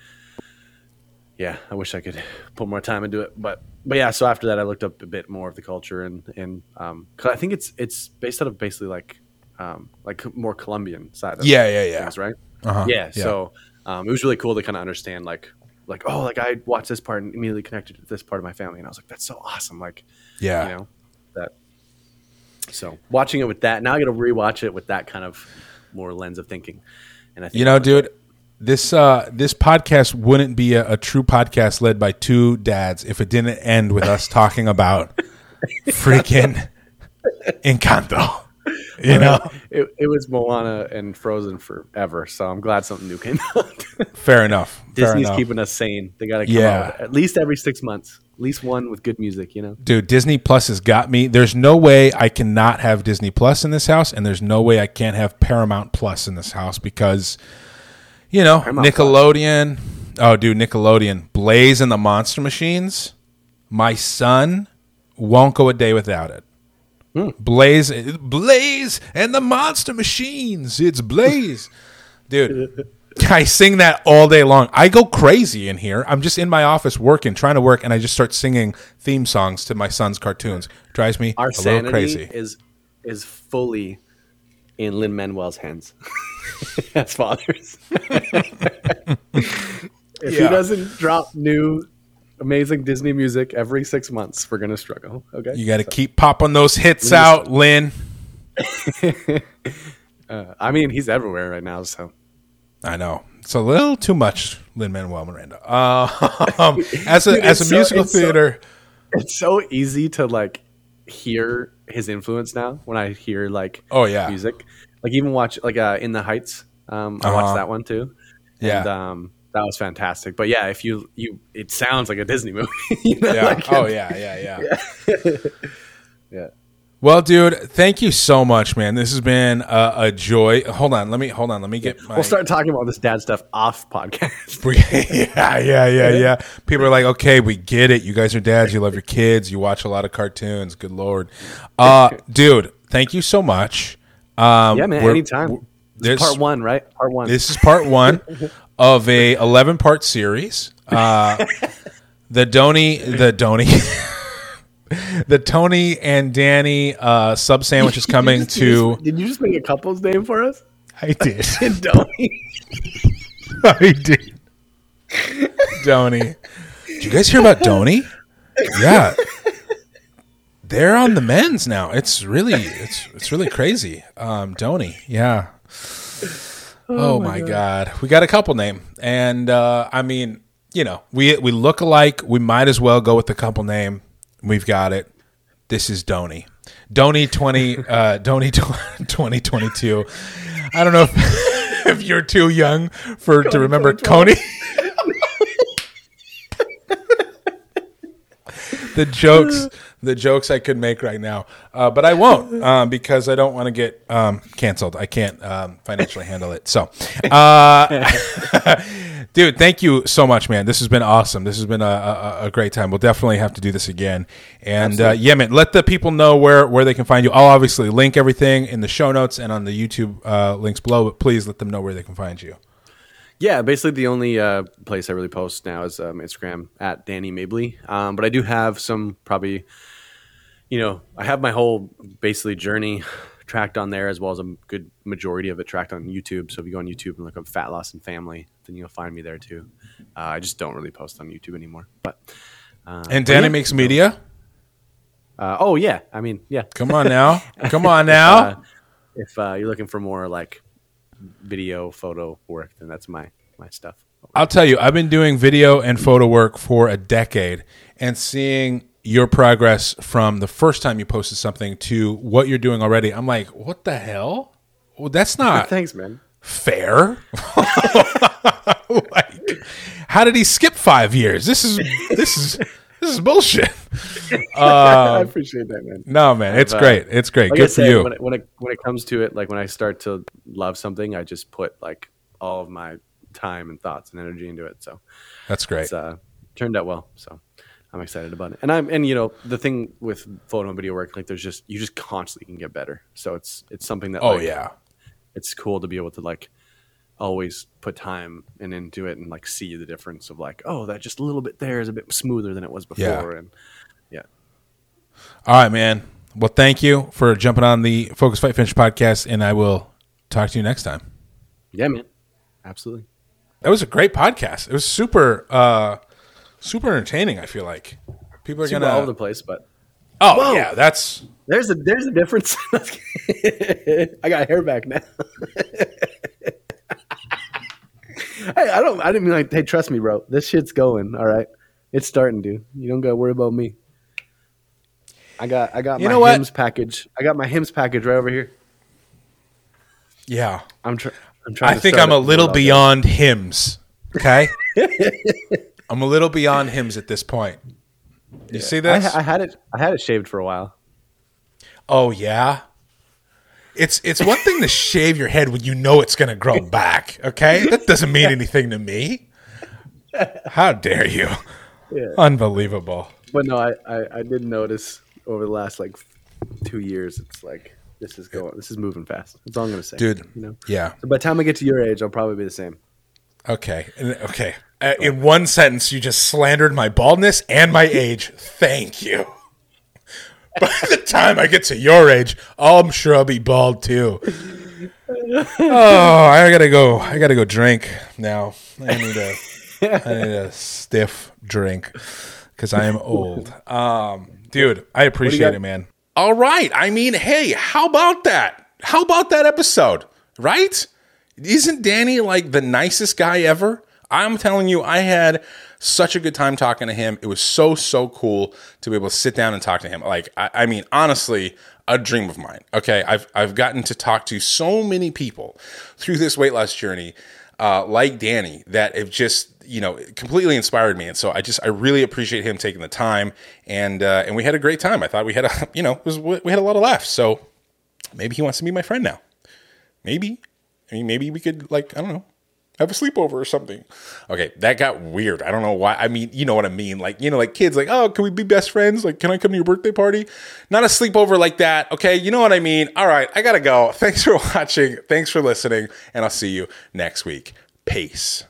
S2: yeah, I wish I could put more time into it, but but yeah. So after that, I looked up a bit more of the culture and and um, 'cause I think it's it's based out of basically like um, like more Colombian side. Of
S1: Yeah, yeah, yeah.
S2: things, right?
S1: Uh-huh,
S2: yeah, so um, it was really cool to kind of understand like like oh like I watched this part and immediately connected to this part of my family and I was like that's so awesome like
S1: yeah,
S2: you know that so watching it with that now I got to rewatch it with that kind of more lens of thinking and I think
S1: You know, dude, this uh, this podcast wouldn't be a, a true podcast led by two dads if it didn't end with us talking about freaking Encanto. You know,
S2: it, it was Moana and Frozen forever so I'm glad something new came out
S1: fair enough. Fair
S2: Disney's
S1: enough.
S2: keeping us sane they got to come
S1: Yeah.
S2: out at least every six months at least one with good music you know
S1: Dude, Disney Plus has got me. There's no way I cannot have Disney Plus in this house, and there's no way I can't have Paramount Plus in this house because, you know,
S2: Paramount
S1: Nickelodeon. Oh, dude, Nickelodeon, Blaze and the Monster Machines. My son won't go a day without it. Hmm. Blaze, Blaze and the Monster Machines. It's Blaze, dude. I sing that all day long. I go crazy in here. I'm just in my office working, trying to work, and I just start singing theme songs to my son's cartoons. Drives me
S2: our
S1: a little crazy.
S2: is is fully in Lin Manuel's hands as fathers. if he doesn't drop new amazing Disney music every six months, we're gonna struggle. Okay,
S1: You got to keep popping those hits out, Lin.
S2: Uh, I mean, he's everywhere right now. So
S1: I know it's a little too much, Lin Manuel Miranda. Um, as a
S2: Dude,
S1: as a
S2: so-
S1: musical
S2: it's so-
S1: theater,
S2: it's so easy to like hear his influence now when I hear like
S1: Oh, yeah.
S2: music. Like even watch like uh, In the Heights. Um, I
S1: Uh-huh.
S2: watched that one too.
S1: Yeah.
S2: And um, that was fantastic. But yeah, if you you, it sounds like a Disney movie. you know,
S1: Yeah.
S2: like
S1: oh
S2: it's-
S1: yeah, yeah, yeah.
S2: yeah.
S1: Well, dude, thank you so much, man. This has been a, a joy. Hold on, let me hold on. Let me get my.
S2: We'll start talking about this dad stuff off podcast.
S1: yeah, yeah, yeah, yeah. People are like, okay, we get it. You guys are dads. You love your kids. You watch a lot of cartoons. Good lord, uh, dude. Thank you so much. Um,
S2: yeah, man. Anytime. this- part one, right? Part one.
S1: This is part one of a eleven part series. Uh, the Donny, the Donny, the Tony and Danny uh, sub sandwich is coming
S2: Did
S1: to.
S2: just- Did you just make a couple's name for us?
S1: I did.
S2: Donny.
S1: I did. Donny. Did you guys hear about Donny? Yeah. They're on the men's now. It's really it's it's really crazy. Um Donny. Yeah. Oh, my god. We got a couple name. And uh I mean, you know, we we look alike. We might as well go with the couple name. We've got it. This is Donny. Donny 20 uh Donny 2022. I don't know if, if you're too young for to remember Coney. the jokes, the jokes I could make right now, uh, but I won't um, because I don't want to get um, canceled. I can't um, financially handle it. So, uh, dude, thank you so much, man. This has been awesome. This has been a, a, a great time. We'll definitely have to do this again. And uh, yeah, man, let the people know where where they can find you. I'll obviously link everything in the show notes and on the YouTube uh, links below. But please let them know where they can find you.
S2: Yeah, basically the only uh, place I really post now is um, Instagram at Danny Mabley. Um, but I do have some probably, you know, I have my whole basically journey tracked on there as well as a good majority of it tracked on YouTube. So if you go on YouTube and look up Fat Loss and Family, then you'll find me there too. Uh, I just don't really post on YouTube anymore. But uh,
S1: And Danny
S2: yeah.
S1: makes media.
S2: Uh, oh yeah, I mean yeah.
S1: Come on now, come on now.
S2: Uh, if uh, you're looking for more like video photo work, then that's my my stuff.
S1: I'll tell you, I've been doing video and photo work for a decade and seeing your progress from the first time you posted something to what you're doing already. I'm like, what the hell? Well, that's not
S2: Thanks, man.
S1: fair. like, how did he skip five years? This is this is this is bullshit.
S2: I appreciate that, man.
S1: No, man, it's
S2: uh,
S1: great. It's great.
S2: like I
S1: Good for you.
S2: When it, when it when it comes to it, like when I start to love something, I just put like all of my time and thoughts and energy into it. So
S1: That's great.
S2: it's uh, turned out well. So I'm excited about it. And I'm and you know the thing with photo and video work, like there's just you just constantly can get better. So it's it's something that
S1: Oh
S2: like,
S1: yeah.
S2: it's cool to be able to like always put time and into it and like see the difference of like oh that just a little bit there is a bit smoother than it was before
S1: Yeah.
S2: and yeah
S1: All right, man. Well, thank you for jumping on the Focus Fight Finish podcast, and I will talk to you next time.
S2: yeah man absolutely
S1: That was a great podcast. It was super, uh, super entertaining. I feel like people are
S2: super
S1: gonna.
S2: all over the place but
S1: oh
S2: Whoa.
S1: yeah, that's
S2: There's a there's a difference. I got hair back now. hey, I don't. I didn't mean like. Hey, trust me, bro. This shit's going. All right, it's starting, dude. You don't got to worry about me. I got. I got
S1: You
S2: my Hims package. I got my Hims package right over here.
S1: yeah.
S2: I'm trying. I'm trying.
S1: I think I'm a little
S2: that.
S1: beyond Hims. Okay, I'm a little beyond Hims at this point. You see
S2: I,
S1: this?
S2: I had it. I had it shaved for a while.
S1: oh yeah. It's it's one thing to shave your head when you know it's gonna grow back. Okay, that doesn't mean anything to me. How dare you?
S2: Yeah.
S1: Unbelievable.
S2: But no, I, I I did notice over the last like two years, it's like this is going. This is moving fast. That's all I'm gonna say,
S1: Dude.
S2: You know.
S1: Yeah.
S2: So by the time I get to your age, I'll probably be the same.
S1: Okay. Okay. Uh, in one sentence, you just slandered my baldness and my age. Thank you. By the time I get to your age, I'm sure I'll be bald too. Oh, I gotta go. I gotta go drink now. I need a, I need a stiff drink because I am old. Um, dude, I appreciate it, man. All right. I mean, hey, how about that? How about that episode? Right? Isn't Danny like the nicest guy ever? I'm telling you, I had such a good time talking to him. It was so, so cool to be able to sit down and talk to him. Like, I, I mean, honestly, a dream of mine. Okay. I've, I've gotten to talk to so many people through this weight loss journey. uh, like Danny that have just you know completely inspired me, and so I just I really appreciate him taking the time, and uh, and we had a great time. I thought we had a you know was, we had a lot of laughs, so maybe he wants to be my friend now. Maybe, I mean, maybe we could like I don't know have a sleepover or something. Okay, that got weird. I don't know why. I mean, you know what I mean. Like, you know, like kids, like, oh, can we be best friends? Like, can I come to your birthday party? Not a sleepover like that. Okay, you know what I mean. All right, I gotta go. Thanks for watching. Thanks for listening, and I'll see you next week. Peace.